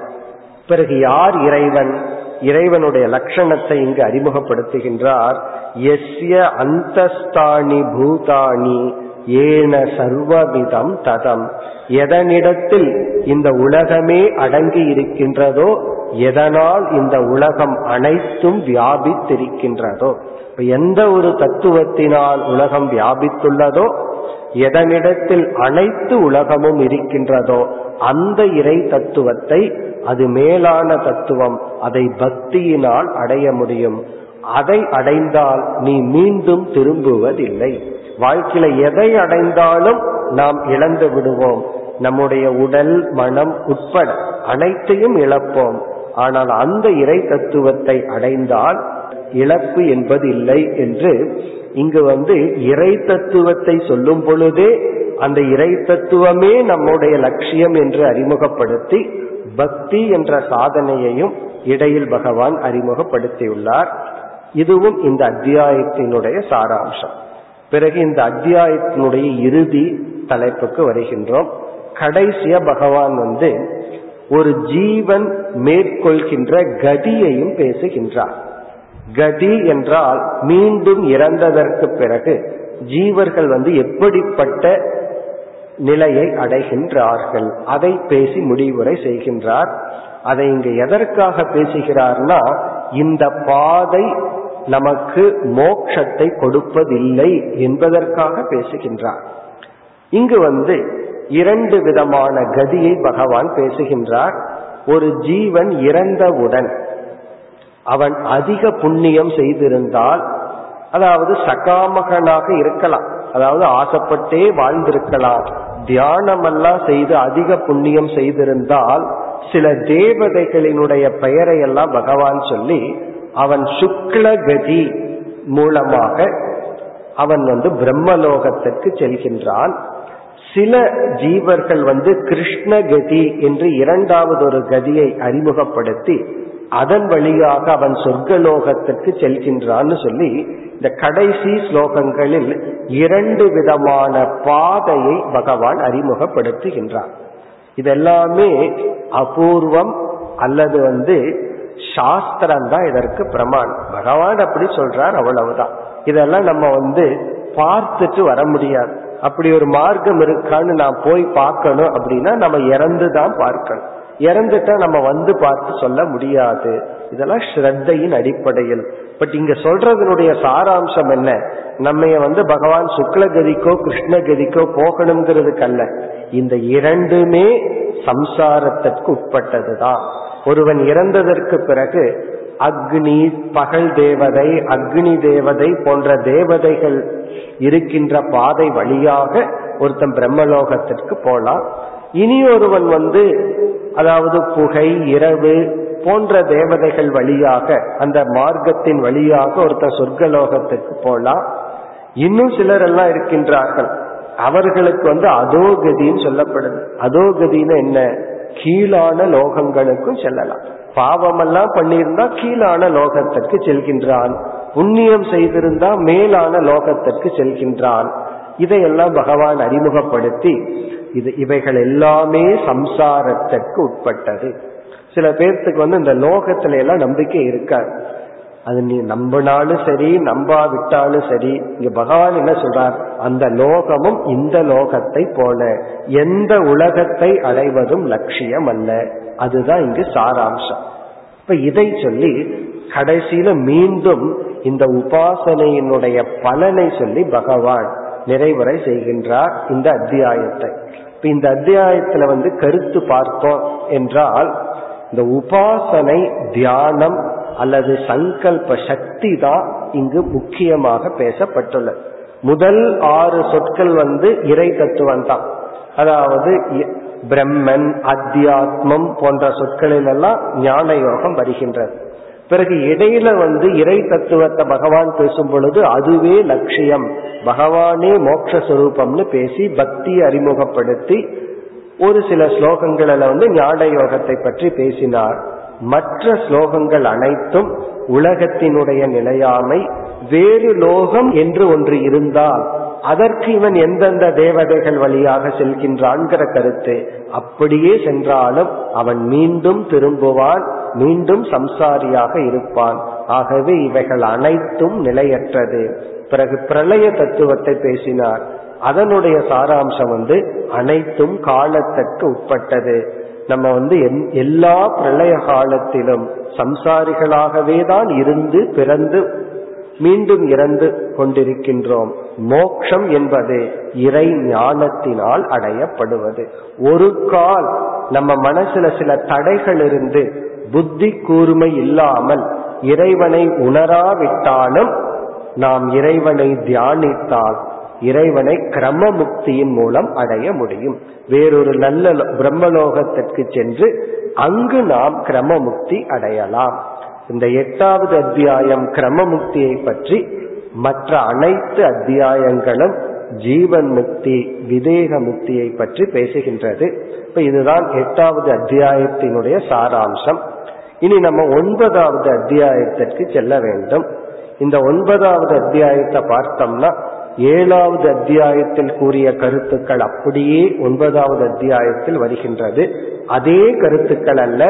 பிறகு யார் இறைவன்? இறைவனுடைய லட்சணத்தை இங்கு அறிமுகப்படுத்துகின்றார். எஸ்ய அந்தஸ்தானி பூதானி ஏன சர்வவிதம் ததம். எதனிடத்தில் இந்த உலகமே அடங்கி இருக்கின்றதோ எதனால் இந்த உலகம் அனைத்தும் வியாபித்திருக்கின்றதோ. எந்த ஒரு தத்துவத்தினால் உலகம் வியாபித்துள்ளதோ எதனிடத்தில் அனைத்து உலகமும் இருக்கின்றதோ அந்த இறை தத்துவத்தை அது மேலான தத்துவம். அதை பக்தியினால் அடைய முடியும். அதை அடைந்தால் நீ மீண்டும் திரும்புவதில்லை. வாழ்க்கையில எதை அடைந்தாலும் நாம் இழந்து விடுவோம். நம்முடைய உடல் மனம் உட்பட அனைத்தையும் இழப்போம். ஆனால் அந்த இறை தத்துவத்தை அடைந்தால் இழப்பு என்பது இல்லை என்று இங்கு வந்து இறை தத்துவத்தை சொல்லும் பொழுதே அந்த இறை தத்துவமே நம்முடைய லட்சியம் என்று அறிமுகப்படுத்தி பக்தி என்ற சாதனையையும் இடையில் பகவான் அறிமுகப்படுத்தியுள்ளார். இதுவும் இந்த அத்தியாயத்தினுடைய சாராம்சம். பிறகு இந்த அத்தியாயத்தினுடைய இறுதி தலைப்புக்கு வருகின்றோம். கடைசிய பகவான் வந்து ஒரு ஜீவன் மேற்கொள்கின்ற கதியையும் பேசுகின்றார். கதி என்றால் மீண்டும் இறந்ததற்கு பிறகு ஜீவர்கள் வந்து எப்படிப்பட்ட நிலையை அடைகின்றார்கள்? அதை பேசி முடிவுரை செய்கின்றார். அதை இங்கு எதற்காக பேசுகிறார்னா இந்த பாதை நமக்கு மோட்சத்தை கொடுப்பதில்லை என்பதற்காக பேசுகின்றார். இங்கு வந்து இரண்டு விதமான கதியை பகவான் பேசுகின்றார். ஒரு ஜீவன் இறந்தவுடன் அவன் அதிக புண்ணியம் செய்திருந்தால் அதாவது சகாமகனாக இருக்கலாம். அதாவது ஆசைப்பட்டே வாழ்ந்திருக்கலாம். தியானமெல்லாம் செய்து அதிக புண்ணியம் செய்திருந்தால் சில தேவதைகளினுடைய பெயரை எல்லாம் பகவான் சொல்லி அவன் சுக்லகதி மூலமாக அவன் வந்து பிரம்மலோகத்திற்கு செல்கின்றான். சில ஜீவர்கள் வந்து கிருஷ்ணகதி என்று இரண்டாவது ஒரு கதியை அறிமுகப்படுத்தி அதன் வழியாக அவன் சொர்க்கலோகத்திற்கு செல்கின்றான்னு சொல்லி இந்த கடைசி ஸ்லோகங்களில் இரண்டு விதமான பாதையை பகவான் அறிமுகப்படுத்துகின்றார். இதெல்லாமே அபூர்வம் அல்லது வந்து சாஸ்திரம் தான் இதற்கு பிரமாணம். பகவான் அப்படி சொல்றார் அவ்வளவுதான். இதெல்லாம் நம்ம வந்து பார்த்துட்டு வர முடியாது. அப்படி ஒரு மார்க்கம் இருக்கான்னு நான் போய் பார்க்கணும் அப்படின்னா நம்ம இறந்து தான் பார்க்கணும். இறந்துட்டா நம்ம வந்து பார்த்து சொல்ல முடியாது. இதெல்லாம் ஸ்ரத்தையின் அடிப்படையில். பட் இங்க சொல்றதனுடைய சாராம்சம் என்ன? நம்ம வந்து பகவான் சுக்லகதிக்கோ கிருஷ்ணகதிக்கோ போகணுங்கிறதுக்கு அல்ல இந்த இரண்டுமே சம்சாரத்திற்கு உட்பட்டதுதான். ஒருவன் இறந்ததற்கு பிறகு அக்னி பகல் தேவதை அக்னி தேவதை போன்ற தேவதைகள் இருக்கின்ற பாதை வழியாக ஒருத்தன் பிரம்மலோகத்திற்கு போலாம். இனி ஒருவன் வந்து அதாவது புகை இரவு போன்ற தேவதைகள் வழியாக அந்த மார்க்கத்தின் வழியாக ஒருத்தன் சொர்க்கலோகத்துக்கு போலாம். இன்னும் சிலர் எல்லாம் இருக்கின்றார்கள். அவர்களுக்கு வந்து அதோகதின்னு சொல்லப்படுது. அதோகதின்னு என்ன? கீழான லோகங்களுக்கும் செல்லலாம். பாவமெல்லாம் பண்ணியிருந்தா கீழான லோகத்திற்கு செல்கின்றான். புண்ணியம் செய்திருந்தா மேலான லோகத்திற்கு செல்கின்றான். இதையெல்லாம் பகவான் அறிமுகப்படுத்தி இது இவைகள் எல்லாமே சம்சாரத்திற்கு உட்பட்டது. சில பேர்த்துக்கு வந்து இந்த லோகத்துல எல்லாம் நம்பிக்கை இருக்காது. அது நீ நம்பினாலும் சரி நம்பாவிட்டாலும் சரி இங்க பகவான் என்ன சொல்றார்? அந்த லோகமும் இந்த லோகத்தை போல எந்த உலகத்தை அடைவதும் லட்சியம் அல்ல அதுதான் இங்கு சாராம்சம். இப்ப இதை சொல்லி கடைசியில மீண்டும் இந்த உபாசனையினுடைய பலனை சொல்லி பகவான் நிறைவுரை செய்கின்றார் இந்த அத்தியாயத்தை. இப்ப இந்த அத்தியாயத்துல வந்து கருத்து பார்த்தோம் என்றால் இந்த உபாசனை தியானம் அல்லது சங்கல்ப சக்தி தான் இங்கு முக்கியமாக பேசப்பட்டுள்ளது முதல் ஆறு சொற்கள் வந்து இறை தத்துவம் தான். அதாவது பிரம்மன் அத்தியாத்மம் போன்ற சொற்களிலெல்லாம் ஞான யோகம் வருகின்றது. பிறகு இடையில வந்து இறை தத்துவத்தை பகவான் பேசும் பொழுது அதுவே லட்சியம். பகவானே மோக்ஷரூபம்னு பேசி பக்தியை அறிமுகப்படுத்தி ஒரு சில ஸ்லோகங்களில் வந்து ஞான யோகத்தை பற்றி பேசினார். மற்ற ஸ்லோகங்கள் அனைத்தும் உலகத்தினுடைய நிலையாமை வேறு லோகம் என்று ஒன்று இருந்தால் அதற்கு இவன் எந்தெந்த தேவதைகள் வழியாக செல்கின்றான்கிற கருத்து. அப்படியே சென்றாலும் அவன் மீண்டும் திரும்புவான் மீண்டும் சம்சாரியாக இருப்பான். ஆகவே இவைகள் அனைத்தும் நிலையற்றது. பிறகு பிரளய தத்துவத்தை பேசினார். அதனுடைய சாராம்சம் வந்து அனைத்தும் காலத்திற்கு உட்பட்டது. நம்ம வந்து எல்லா பிரளய காலத்திலும் சம்சாரிகளாகவே தான் இருந்து பிறந்து மீண்டும் இறந்து கொண்டிருக்கின்றோம். மோக்ஷம் என்பது இறை ஞானத்தினால் அடையப்படுவது. ஒரு கால் நம்ம மனசுல சில தடைகள் இருந்து புத்தி கூர்மை இல்லாமல் இறைவனை உணராவிட்டாலும் நாம் இறைவனை தியானித்தால் இறைவனை கிரம முக்தியின் மூலம் அடைய முடியும். வேறொரு நல்ல பிரம்மலோகத்திற்கு சென்று அங்கு நாம் கிரம முக்தி அடையலாம். இந்த எட்டாவது அத்தியாயம் கிரமமுக்தியை பற்றி மற்ற அனைத்து அத்தியாயங்களும் ஜீவன் முக்தி விதேக முக்தியை பற்றி பேசுகின்றது. இப்ப இதுதான் எட்டாவது அத்தியாயத்தினுடைய சாராம்சம். இனி நம்ம ஒன்பதாவது அத்தியாயத்திற்கு செல்ல வேண்டும். இந்த ஒன்பதாவது அத்தியாயத்தை பார்த்தோம்னா ஏழாவது அத்தியாயத்தில் கூறிய கருத்துக்கள் அப்படியே ஒன்பதாவது அத்தியாயத்தில் வருகின்றது. அதே கருத்துக்கள் அல்ல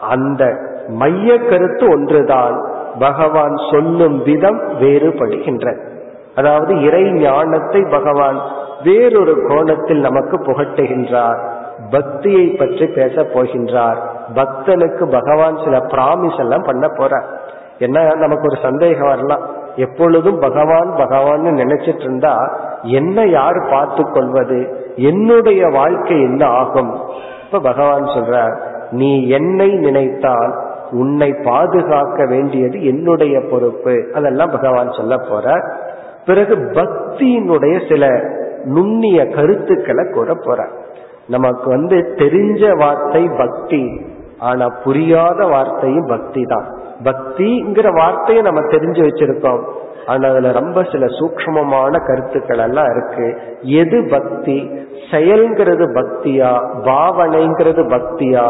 அந்த மைய கருத்து ஒன்றுதான். பகவான் சொல்லும் விதம் வேறுபடுகின்ற. அதாவது இறை ஞானத்தை பகவான் வேறொரு கோணத்தில் நமக்கு புகட்டுகின்றார். பக்தியை பற்றி பேச போகின்றார். பக்தனுக்கு பகவான் சில பிராமிஸ் எல்லாம் பண்ண போறார். என்ன நமக்கு ஒரு சந்தேகம் வரலாம். எப்பொழுதும் பகவான் பகவான் நினைச்சிட்டு இருந்தா என்ன யார் பார்த்து கொள்வது? என்னுடைய வாழ்க்கை என்ன ஆகும்? இப்ப பகவான் சொல்றார் நீ என்னை நினைத்தால் உன்னை பாதுகாக்க வேண்டியது என்னுடைய பொறுப்பு. அதெல்லாம் பகவான் சொல்ல போற பிறகு பக்தியினுடைய சில நுண்ணிய கருத்துக்களை கூற போற நமக்கு வந்து தெரிஞ்ச வார்த்தை பக்தி ஆனா புரியாத வார்த்தையும் பக்தி தான். பக்திங்கிற வார்த்தையை நம்ம தெரிஞ்சு வச்சிருக்கோம். ஆனா அதுல ரொம்ப சில சூக்மமான கருத்துக்கள் எல்லாம் இருக்கு. எது பக்தி? செயல்ங்கிறது பக்தியா? பாவனைங்கிறது பக்தியா?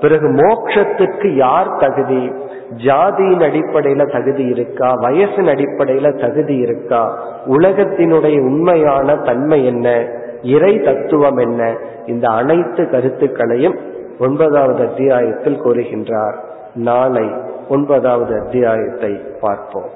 பிறகு மோக்ஷத்துக்கு யார் தகுதி? ஜாதியின் அடிப்படையில தகுதி இருக்கா? வயசின் அடிப்படையில தகுதி இருக்கா? உலகத்தினுடைய உண்மையான தன்மை என்ன? இறை தத்துவம் என்ன? இந்த அனைத்து கருத்துக்களையும் ஒன்பதாவது அத்தியாயத்தில் கூறுகின்றார். நாளை ஒன்பதாவது அத்தியாயத்தை பார்ப்போம்.